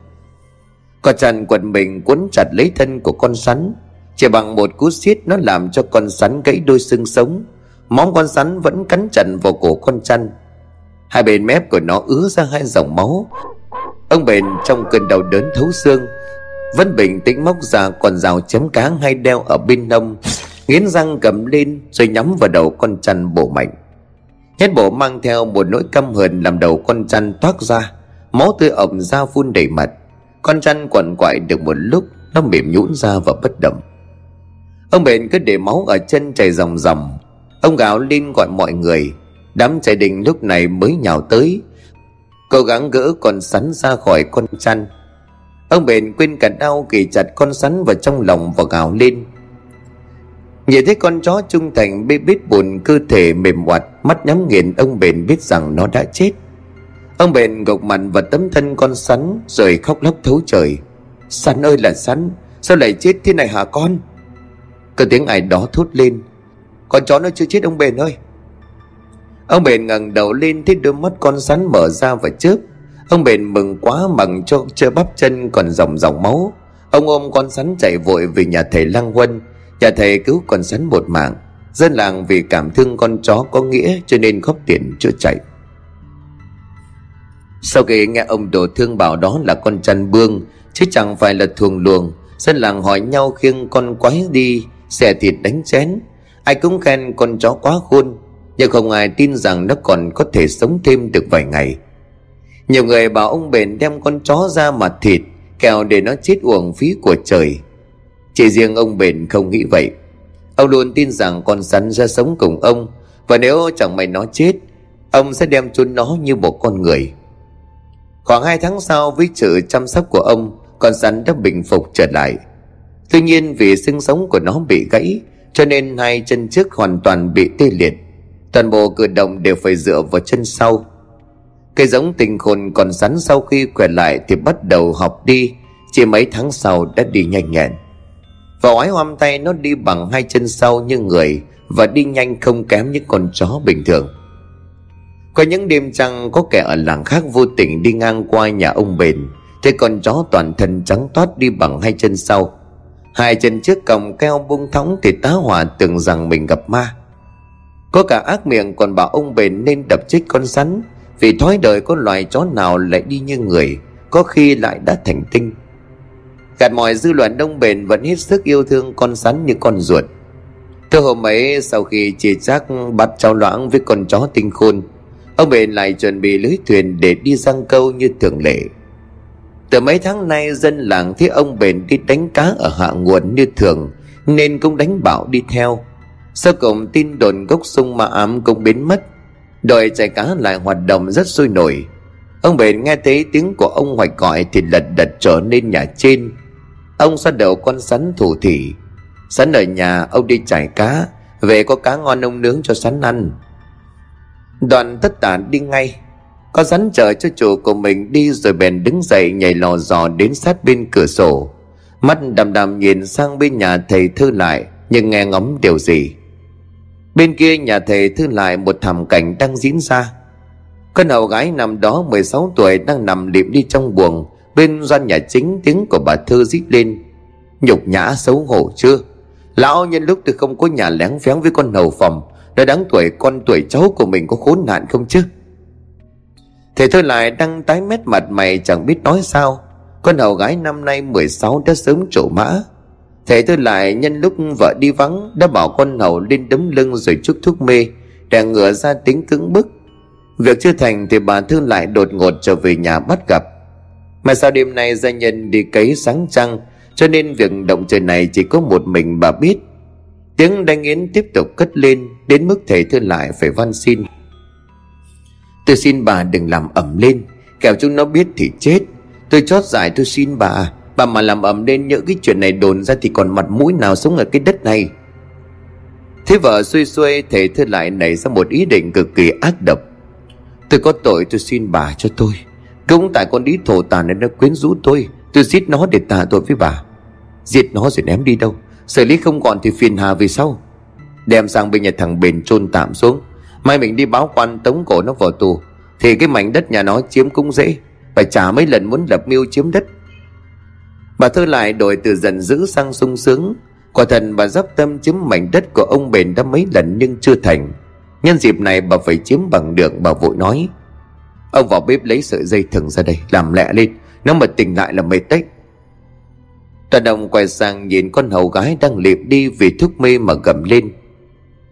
Con chăn quần mình quấn chặt lấy thân của con sắn. Chỉ bằng một cú xiết nó làm cho con sắn gãy đôi xương sống. Móng con sắn vẫn cắn chặt vào cổ con chăn. Hai bên mép của nó ứa ra hai dòng máu. Ông bền trong cơn đau đớn thấu xương vẫn bình tĩnh móc ra con dao chém cá hay đeo ở bên nông nghiến răng cầm lên rồi nhắm vào đầu con chăn bổ mạnh. Hết bộ mang theo một nỗi căm hờn làm đầu con chăn toát ra, máu tươi ẩm ra phun đầy mặt. Con chăn quằn quại được một lúc, nó mềm nhũn ra và bất động. Ông bền cứ để máu ở chân chảy ròng ròng. Ông gào lên gọi mọi người. Đám trẻ đình lúc này mới nhào tới, cố gắng gỡ con sắn ra khỏi con chăn ông bền quên cả đau kỳ chặt con sắn vào trong lòng và gào lên. Nhìn thấy con chó trung thành bê bít bùn cơ thể mềm hoạt, mắt nhắm nghiền, ông bền biết rằng nó đã chết. Ông bền gục mặt vào tấm thân con sắn Rồi khóc lóc thấu trời. Sắn ơi là sắn Sao lại chết thế này hả con? Có tiếng ai đó thốt lên. Con chó nó chưa chết ông bền ơi. Ông bền ngẩng đầu lên, thấy đôi mắt con sắn mở ra và chớp. Ông bền mừng quá mừng cho chơi bắp chân còn dòng dòng máu. Ông ôm con sắn chạy vội về nhà thầy Lăng Huân. Nhà thầy cứu con sắn một mạng. Dân làng vì cảm thương con chó có nghĩa Cho nên góp tiền chữa chạy. Sau khi nghe ông đồ thương bảo đó là con chăn bương, Chứ chẳng phải là thuồng luồng, Dân làng hỏi nhau khiêng con quái đi, Xẻ thịt đánh chén. Ai cũng khen con chó quá khôn, Nhưng không ai tin rằng nó còn có thể sống thêm được vài ngày. Nhiều người bảo ông bền đem con chó ra mà thịt Kèo để nó chết uổng phí của trời. Chỉ riêng ông bền không nghĩ vậy. Ông luôn tin rằng con rắn ra sống cùng ông, Và nếu chẳng may nó chết, Ông sẽ đem chôn nó như một con người. Khoảng hai tháng sau, với sự chăm sóc của ông, Con rắn đã bình phục trở lại. Tuy nhiên, vì xương sống của nó bị gãy, Cho nên hai chân trước hoàn toàn bị tê liệt. Toàn bộ cử động đều phải dựa vào chân sau. Cây giống tình khôn còn rắn sau khi khỏe lại Thì bắt đầu học đi. Chỉ mấy tháng sau đã đi nhanh nhẹn. Và oái hoam tay nó đi bằng hai chân sau như người Và đi nhanh không kém những con chó bình thường. Có những đêm trăng, có kẻ ở làng khác vô tình đi ngang qua nhà ông bền. Thế con chó toàn thân trắng toát đi bằng hai chân sau. Hai chân trước còng keo bung thõng Thì tá hỏa tưởng rằng mình gặp ma. Có cả ác miệng còn bảo ông bền nên đập chết con rắn vì thói đời có loài chó nào lại đi như người, Có khi lại đã thành tinh. Gạt mọi dư luận đông bền vẫn hết sức yêu thương con rắn như con ruột. Thưa hôm ấy, sau khi chia chắc bắt cháu loãng với con chó tinh khôn, Ông bền lại chuẩn bị lưới thuyền để đi răng câu như thường lệ. Từ mấy tháng nay, dân làng thấy ông bền đi đánh cá ở hạ nguồn như thường, Nên cũng đánh bảo đi theo. Sau cùng, tin đồn gốc sông ma ám cũng biến mất. Đội chạy cá lại hoạt động rất sôi nổi. Ông bền nghe thấy tiếng của ông hoạch gọi Thì lật đật trở lên nhà trên. Ông xoa đầu con sắn thủ thỉ. Sắn ở nhà, ông đi chải cá. Về có cá ngon ông nướng cho sắn ăn. Đoàn tất tả đi ngay. Có rắn chờ cho chủ của mình đi rồi bèn đứng dậy nhảy lò dò đến sát bên cửa sổ. Mắt đầm đầm nhìn sang bên nhà thầy thư lại, nhưng nghe ngóng điều gì bên kia nhà thầy thư lại một thảm cảnh đang diễn ra. Con hầu gái nằm đó 16 tuổi đang nằm liệm đi trong buồng. Bên gian nhà chính tiếng của bà thư rít lên. Nhục nhã xấu hổ chưa? Lão nhân lúc tôi không có nhà lén phén với con hầu phòng đã đáng tuổi con tuổi cháu của mình có khốn nạn không chứ? Thầy Thư lại đang tái mét mặt mày chẳng biết nói sao. Con hầu gái năm nay 16 đã sớm trổ mã. Thầy tôi lại nhân lúc vợ đi vắng, Đã bảo con hầu lên đấm lưng rồi chút thuốc mê, Đè ngựa ra tính cứng bức. Việc chưa thành thì bà Thư lại đột ngột trở về nhà bắt gặp. Mà sao đêm nay gia nhân đi cấy sáng trăng, Cho nên việc động trời này chỉ có một mình bà biết. Tiếng đánh yến tiếp tục cất lên, Đến mức thầy Thư lại phải van xin. Tôi xin bà đừng làm ẩm lên, Kẻo chúng nó biết thì chết. Tôi chót giải tôi xin bà. Bà mà làm ẩm lên những cái chuyện này đồn ra Thì còn mặt mũi nào sống ở cái đất này? Thế vợ xuôi xuôi Thầy thư lại nảy ra một ý định cực kỳ ác độc. Tôi có tội tôi xin bà cho tôi. Cũng tại con ý thổ tàn nên nó quyến rũ tôi. Tôi giết nó để tạ tội với bà. Giết nó rồi ném đi đâu? Xử lý không còn thì phiền hà về sau. Đem sang bên nhà thằng Bền chôn tạm xuống. Mai mình đi báo quan tống cổ nó vào tù. Thì cái mảnh đất nhà nó chiếm cũng dễ. Phải trả mấy lần muốn lập mưu chiếm đất. Bà thơ lại đổi từ giận dữ sang sung sướng. Quả thần bà dắp tâm chiếm mảnh đất của ông bền đã mấy lần nhưng chưa thành. Nhân dịp này bà phải chiếm bằng được, bà vội nói. Ông vào bếp lấy sợi dây thừng ra đây, Làm lẹ lên. Nếu mà tỉnh lại là mệt đấy. Toàn đồng quay sang nhìn con hầu gái đang liệp đi vì thuốc mê mà gầm lên.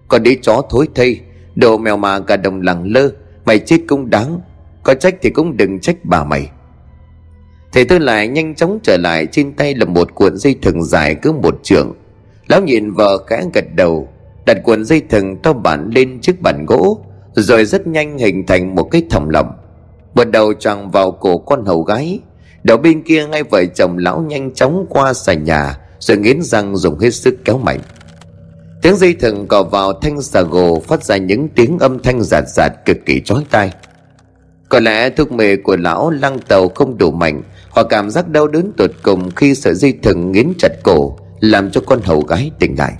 Con đi chó thối thây, Đồ mèo mà cả đồng lẳng lơ, Mày chết cũng đáng. Có trách thì cũng đừng trách bà mày. Thầy tôi lại nhanh chóng trở lại, Trên tay là một cuộn dây thừng dài cứ một trường Lão nhìn vợ khẽ gật đầu, Đặt cuộn dây thừng to bản lên chiếc bàn gỗ, Rồi rất nhanh hình thành một cái thòng lọng. Bắt đầu tròn vào cổ con hầu gái, Đầu bên kia ngay vợ chồng lão nhanh chóng qua sàn nhà, Rồi nghiến răng dùng hết sức kéo mạnh. Tiếng dây thừng cò vào thanh xà gồ, phát ra những tiếng âm thanh giạt giạt cực kỳ chói tai. Có lẽ thuốc mê của lão lăng tàu không đủ mạnh Họ cảm giác đau đớn tột cùng khi sợi dây thừng nghiến chặt cổ, làm cho con hầu gái tỉnh lại.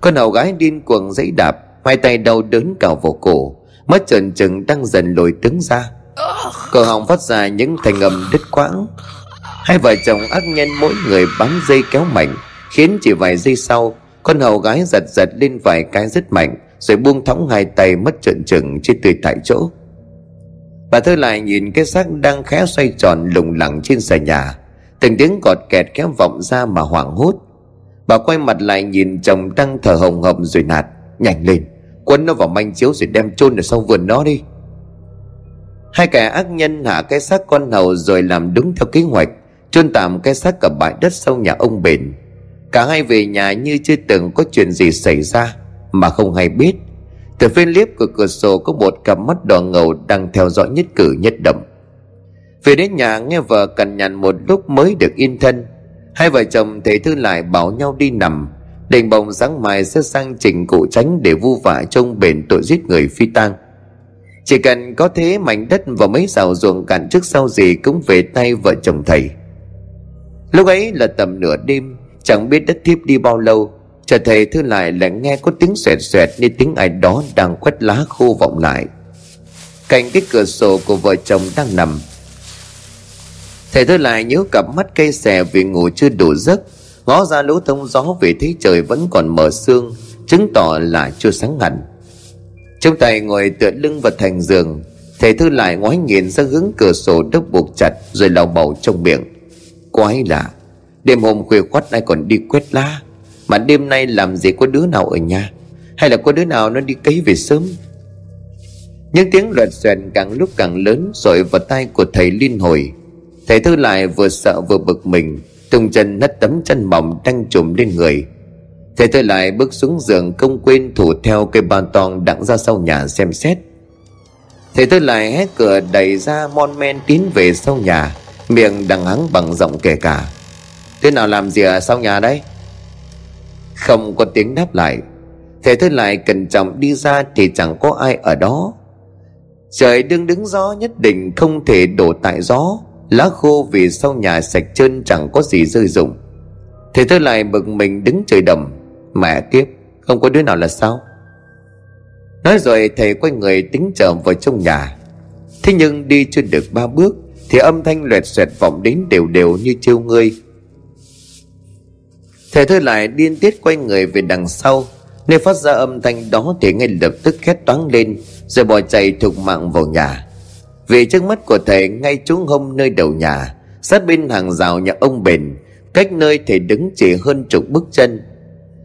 Con hầu gái điên cuồng dãy đạp, hai tay đau đớn cào vào cổ, mắt trần trừng đang dần lồi tướng ra. Cổ họng phát ra những thanh âm đứt quãng. Hai vợ chồng ác nhân mỗi người bám dây kéo mạnh khiến chỉ vài giây sau, Con hầu gái giật giật lên vài cái rất mạnh, Rồi buông thõng hai tay mất trợn trừng trên tươi tại chỗ. Bà thơ lại nhìn cái xác đang khẽ xoay tròn lủng lẳng trên sàn nhà. Từng tiếng gọt kẹt khẽ vọng ra mà hoảng hốt. Bà quay mặt lại nhìn chồng đang thở hồng hộc rồi nạt Nhanh lên. Quấn nó vào manh chiếu rồi đem chôn ở sau vườn nó đi. Hai kẻ ác nhân hạ cái xác con hầu rồi làm đúng theo kế hoạch, chôn tạm cái xác ở bãi đất sau nhà ông bền. Cả hai về nhà như chưa từng có chuyện gì xảy ra mà không hay biết từ phía liếp của cửa sổ có một cặp mắt đỏ ngầu đang theo dõi nhất cử nhất động. Về đến nhà nghe vợ cằn nhằn một lúc mới được yên thân, hai vợ chồng thầy thư lại bảo nhau đi nằm định bồng sáng mai sẽ sang trình cụ tránh để vu vạ trông bền tội giết người phi tang. Chỉ cần có thế mảnh đất và mấy rào ruộng cạn trước sau gì cũng về tay vợ chồng thầy. Lúc ấy là tầm nửa đêm, chẳng biết đất thiếp đi bao lâu chờ thầy thư lại lại nghe có tiếng xoẹt xoẹt như tiếng ai đó đang quét lá khô vọng lại. Cạnh cái cửa sổ của vợ chồng đang nằm. Thầy thư lại nhớ cặp mắt cây xè vì ngủ chưa đủ giấc. Ngó ra lỗ thông gió vì thấy trời vẫn còn mờ sương, chứng tỏ là chưa sáng hẳn trong tay ngồi tựa lưng vào thành giường, thầy thư lại ngoái nhìn ra hướng cửa sổ đốc buộc chặt rồi lào bầu trong miệng. Quái lạ, đêm hôm khuya khoắt ai còn đi quét lá mà đêm nay làm gì có đứa nào ở nhà? Hay là có đứa nào nó đi cấy về sớm? Những tiếng loạt xoèn càng lúc càng lớn rồi vào tay của thầy liên hồi. Thầy thư lại vừa sợ vừa bực mình, tung chân nất tấm chân mỏng đang trùm lên người. Thầy thư lại bước xuống giường không quên thủ theo cây bàn tòng đặng ra sau nhà xem xét. Thầy thư lại hé cửa đẩy ra mon men tiến về sau nhà, miệng đằng hắng bằng giọng kể cả. Thế nào làm gì ở sau nhà đấy? Không có tiếng đáp lại. Thầy thư lại cẩn trọng đi ra thì chẳng có ai ở đó. Trời đương đứng gió nhất định không thể đổ tại gió. Lá khô vì sau nhà sạch trơn chẳng có gì rơi rụng. Thầy thư lại bực mình đứng trời đầm. Mẹ kiếp, không có đứa nào là sao? Nói rồi thầy quay người tính trở vào trong nhà. Thế nhưng đi chưa được ba bước thì âm thanh loẹt xoẹt vọng đến đều đều như trêu ngươi thầy thôi lại điên tiết quay người về đằng sau. Nơi phát ra âm thanh đó thì ngay lập tức khét toáng lên, rồi bỏ chạy thục mạng vào nhà. Vì trước mắt của thầy, ngay trúng hông nơi đầu nhà, sát bên hàng rào nhà ông bền, cách nơi thầy đứng chỉ hơn chục bước chân.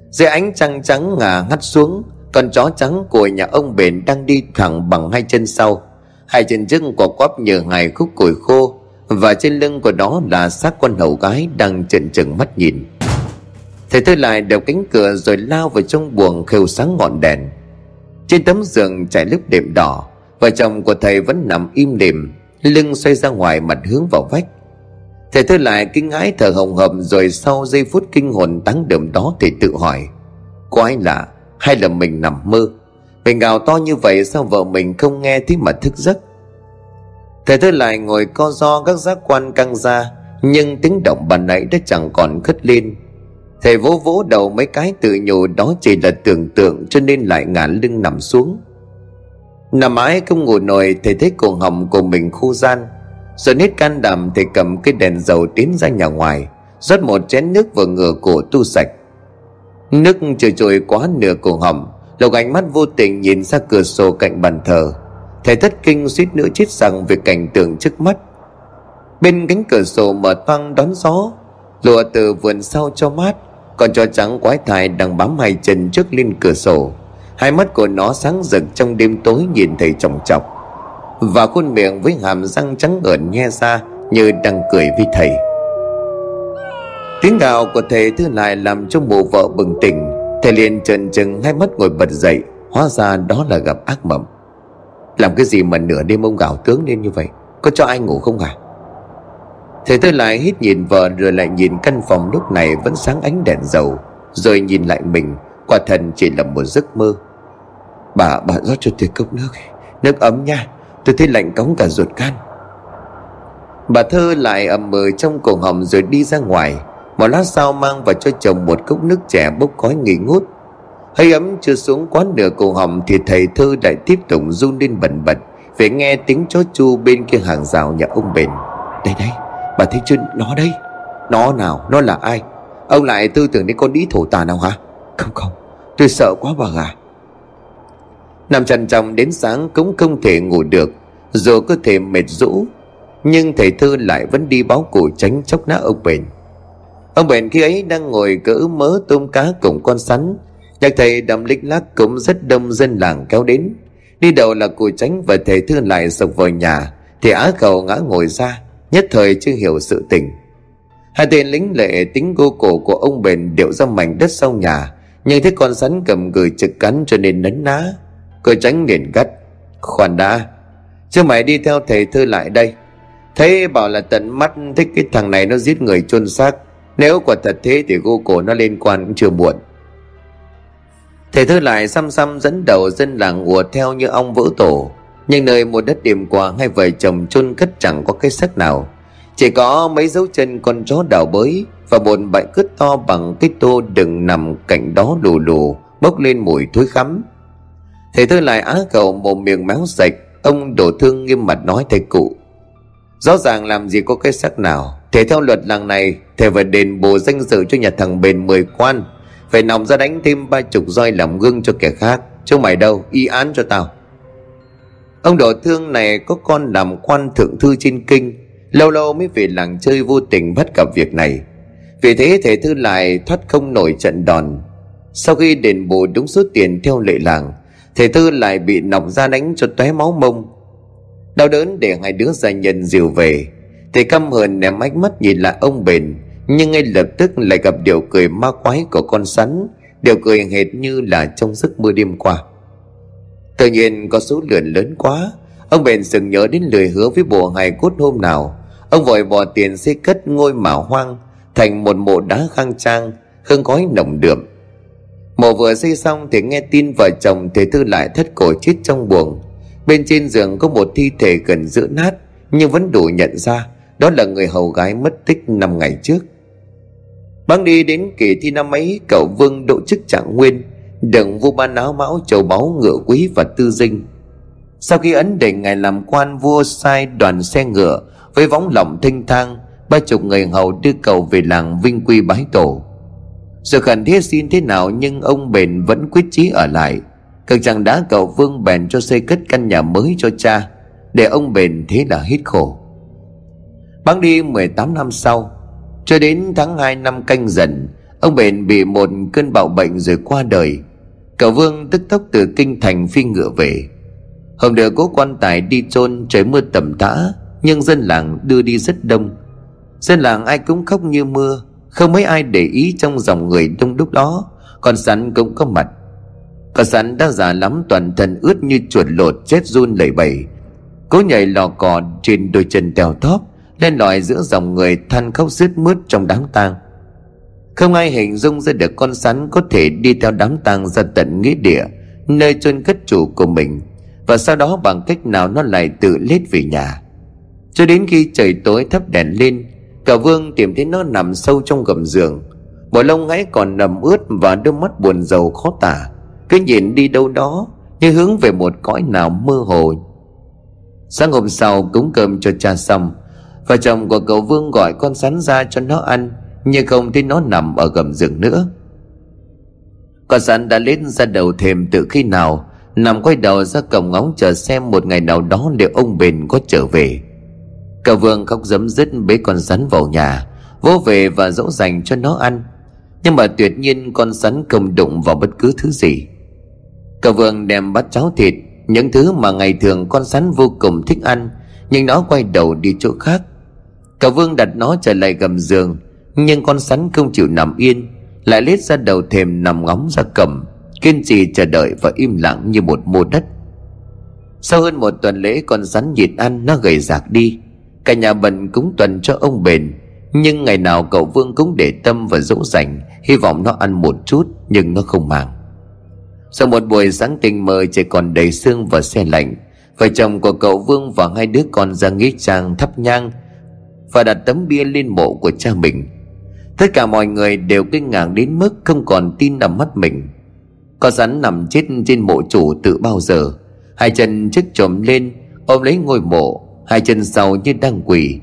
Dưới ánh trăng trắng ngà ngắt xuống, con chó trắng của nhà ông bền đang đi thẳng bằng hai chân sau. Hai chân trước có quắp nhờ ngày khúc củi khô, và trên lưng của đó là xác con hầu gái đang trần trừng mắt nhìn thầy tôi lại đeo cánh cửa rồi lao vào trong buồng khêu sáng ngọn đèn. Trên tấm giường trải lớp đệm đỏ, vợ chồng của thầy vẫn nằm im lìm, lưng xoay ra ngoài mặt hướng vào vách. Thầy tôi lại kinh hãi thở hồng hầm rồi sau giây phút kinh hồn táng đượm đó thì tự hỏi, có ai lạ hay là mình nằm mơ? Mình gào to như vậy sao vợ mình không nghe tiếng mà thức giấc? Thầy tôi lại ngồi co do các giác quan căng ra, Nhưng tiếng động bàn nãy đã chẳng còn khất lên. Thầy vỗ vỗ đầu mấy cái tự nhủ đó chỉ là tưởng tượng cho nên lại ngả lưng nằm xuống. Nằm mãi không ngủ nổi, thầy thấy cổ họng của mình khô gian Rồi nít can đảm, thầy cầm cái đèn dầu tiến ra nhà ngoài, rót một chén nước vào ngửa cổ tu sạch. Nước trôi trôi quá nửa cổ họng, Lộc ánh mắt vô tình nhìn ra cửa sổ cạnh bàn thờ. Thầy thất kinh suýt nữa chết rằng về cảnh tượng trước mắt. Bên cánh cửa sổ mở toang đón gió Lùa từ vườn sau cho mát. Con chó trắng quái thai đang bám hai chân trước lên cửa sổ. Hai mắt của nó sáng rực trong đêm tối nhìn thầy chồng chọc. Và khuôn miệng với hàm răng trắng ợn nhe ra Như đang cười với thầy. Tiếng gào của thầy thứ lại làm cho mụ vợ bừng tỉnh. Thầy liền trần trừng, hai mắt ngồi bật dậy, Hóa ra đó là gặp ác mộng. Làm cái gì mà nửa đêm ông gào tướng lên như vậy? Có cho ai ngủ không à Thầy tôi lại hít nhìn vợ rồi lại nhìn căn phòng lúc này vẫn sáng ánh đèn dầu Rồi nhìn lại mình Quả thần chỉ là một giấc mơ. Bà, bà rót cho tôi cốc nước Nước ấm nha Tôi thấy lạnh cống cả ruột gan. Bà thơ lại ầm mờ trong cổ họng rồi đi ra ngoài Một lát sau mang vào cho chồng một cốc nước trẻ bốc khói nghỉ ngút. Hơi ấm chưa xuống quá nửa cổ họng Thì thầy thơ lại tiếp tục run lên bẩn bật Vì nghe tiếng chó chu bên kia hàng rào nhà ông bền Đây đây. Bà thấy chưa nó đây? Nó nào, nó là ai? Ông lại tư tưởng đến con đĩ thổ tà nào hả? Không không, Tôi sợ quá bà gà Nằm trần trọng đến sáng cũng không thể ngủ được, Dù cơ thể mệt rũ, Nhưng thầy Thư lại vẫn đi báo cụ tránh chốc nát ông bền. Ông bền khi ấy đang ngồi cỡ mớ tôm cá cùng con sắn, Nhạc thầy đầm lích lác cũng rất đông dân làng kéo đến. Đi đầu là cụ tránh và thầy Thư lại sộc vào nhà, Thì á cầu ngã ngồi ra. Nhất thời chưa hiểu sự tình. Hai tên lính lệ tính gô cổ của ông bền điệu ra mảnh đất sau nhà, Nhưng thấy con rắn cầm gửi trực cắn cho nên nấn ná. Cô tránh liền gắt, Khoan đã, Chứ mày đi theo thầy thư lại đây. Thấy bảo là tận mắt thích cái thằng này nó giết người chôn xác, Nếu quả thật thế thì gô cổ nó liên quan cũng chưa muộn. Thầy thư lại xăm xăm dẫn đầu dân làng ùa theo như ong vỡ tổ. Nhưng nơi một đất điểm qua hai vợ chồng chôn cất chẳng có cái xác nào. Chỉ có mấy dấu chân con chó đào bới Và một bãi cứt to bằng cái tô đừng nằm cạnh đó lù lù, Bốc lên mùi thối khắm. Thầy thư lại á cầu một miệng máu sạch, Ông đổ thương nghiêm mặt nói thầy cụ. Rõ ràng làm gì có cái xác nào. Thế theo luật làng này, Thầy phải đền bù danh dự cho nhà thằng bền mười quan. Phải nòng ra đánh thêm ba chục roi làm gương cho kẻ khác. Chứ mày đâu, y án cho tao. Ông đổ thương này có con làm quan thượng thư trên kinh, Lâu lâu mới về làng chơi vô tình bắt gặp việc này. Vì thế thầy thư lại thoát không nổi trận đòn. Sau khi đền bù đúng số tiền theo lệ làng, Thầy thư lại bị nọc ra đánh cho tóe máu mông. Đau đớn để hai đứa gia nhân dìu về. Thầy căm hờn ném ánh mắt nhìn lại ông bền, Nhưng ngay lập tức lại gặp điều cười ma quái của con sắn Điều cười hệt như là trong giấc mơ đêm qua. Tự nhiên có số lượng lớn quá. Ông bền sừng nhớ đến lời hứa với bộ hài cốt hôm nào. Ông vội bỏ tiền xây cất ngôi mả hoang, Thành một mộ đá khang trang Hương gói nồng đượm. Mộ vừa xây xong thì nghe tin vợ chồng thế Tư lại thất cổ chết trong buồng. Bên trên giường có một thi thể gần giữa nát, Nhưng vẫn đủ nhận ra Đó là người hầu gái mất tích năm ngày trước. Băng đi đến kỳ thi năm ấy, Cậu Vương độ chức trạng nguyên đựng vua ban áo mão châu báu ngựa quý và tư dinh. Sau khi ấn định ngài làm quan vua sai đoàn xe ngựa, Với võng lỏng thanh thang, Ba chục người hầu đưa cầu về làng vinh quy bái tổ. Dù khẩn thiết xin thế nào nhưng ông bền vẫn quyết chí ở lại. Cực chẳng đã cầu Vương bèn cho xây cất căn nhà mới cho cha, Để ông bền thế là hít khổ. Băng đi 18 năm sau, Cho đến tháng 2 năm canh dần, Ông bền bị một cơn bạo bệnh rồi qua đời. Cậu Vương tức tốc từ kinh thành phi ngựa về. Hôm đưa cố quan tài đi chôn trời mưa tầm tã, Nhưng dân làng đưa đi rất đông. Dân làng ai cũng khóc như mưa, không mấy ai để ý trong dòng người đông đúc đó, Còn sắn cũng có mặt. Con sắn đã già lắm, toàn thân ướt như chuột lột, chết run lẩy bẩy. Cố nhảy lò cò trên đôi chân tèo tóp Lên lòi giữa dòng người than khóc rứt mướt trong đám tang. Không ai hình dung ra được con sắn có thể đi theo đám tang ra tận nghĩa địa, Nơi chôn cất chủ của mình. Và sau đó bằng cách nào nó lại tự lết về nhà. Cho đến khi trời tối thắp đèn lên, Cả vương tìm thấy nó nằm sâu trong gầm giường. Bộ lông ấy còn nằm ướt Và đôi mắt buồn rầu khó tả. Cứ nhìn đi đâu đó, Như hướng về một cõi nào mơ hồ. Sáng hôm sau, cúng cơm cho cha xong, Và chồng của cậu Vương gọi con sắn ra cho nó ăn. Nhưng không thấy nó nằm ở gầm giường nữa. Con rắn đã lết ra đầu thềm từ khi nào, Nằm quay đầu ra cổng ngóng chờ xem một ngày nào đó liệu ông bền có trở về. Cả Vương khóc dấm dứt bế con rắn vào nhà Vỗ về và dỗ dành cho nó ăn. Nhưng mà tuyệt nhiên con rắn không đụng vào bất cứ thứ gì. Cả Vương đem bát cháo thịt, Những thứ mà ngày thường con rắn vô cùng thích ăn, Nhưng nó quay đầu đi chỗ khác. Cả Vương đặt nó trở lại gầm giường nhưng con rắn không chịu nằm yên, Lại lết ra đầu thềm nằm ngóng ra cầm, Kiên trì chờ đợi và im lặng như một mô đất. Sau hơn một tuần lễ, con rắn nhịn ăn, nó gầy rạc đi. Cả nhà bận cúng tuần cho ông bền. Nhưng ngày nào cậu Vương cũng để tâm và dỗ dành, Hy vọng nó ăn một chút, Nhưng nó không màng. Sau một buổi sáng tình mơ, trời còn đầy sương và xe lạnh. Vợ chồng của cậu Vương và hai đứa con ra nghĩa trang thắp nhang Và đặt tấm bia lên mộ của cha mình. Tất cả mọi người đều kinh ngạc đến mức không còn tin nằm mắt mình. Con rắn nằm chết trên mộ chủ từ bao giờ? Hai chân trước trồm lên, ôm lấy ngôi mộ, hai chân sau như đang quỳ.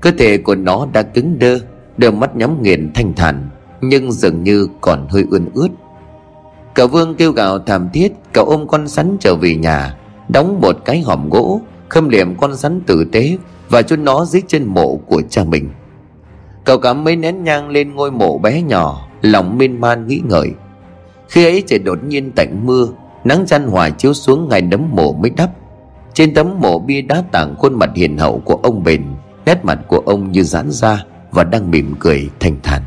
Cơ thể của nó đã cứng đơ, đôi mắt nhắm nghiền thanh thản, nhưng dường như còn hơi ươn ướt. Cậu Vương kêu gào thảm thiết, Cậu ôm con rắn trở về nhà, Đóng một cái hòm gỗ, Khâm liệm con rắn tử tế Và chôn nó dưới chân mộ của cha mình. Cậu cắm mấy nén nhang lên ngôi mộ bé nhỏ, Lòng miên man nghĩ ngợi. Khi ấy trời đột nhiên tạnh mưa, Nắng chăn hòa chiếu xuống ngay đấm mộ mới đắp. Trên tấm mộ bia đá tảng khuôn mặt hiền hậu của ông bền, Nét mặt của ông như giãn ra Và đang mỉm cười thanh thản.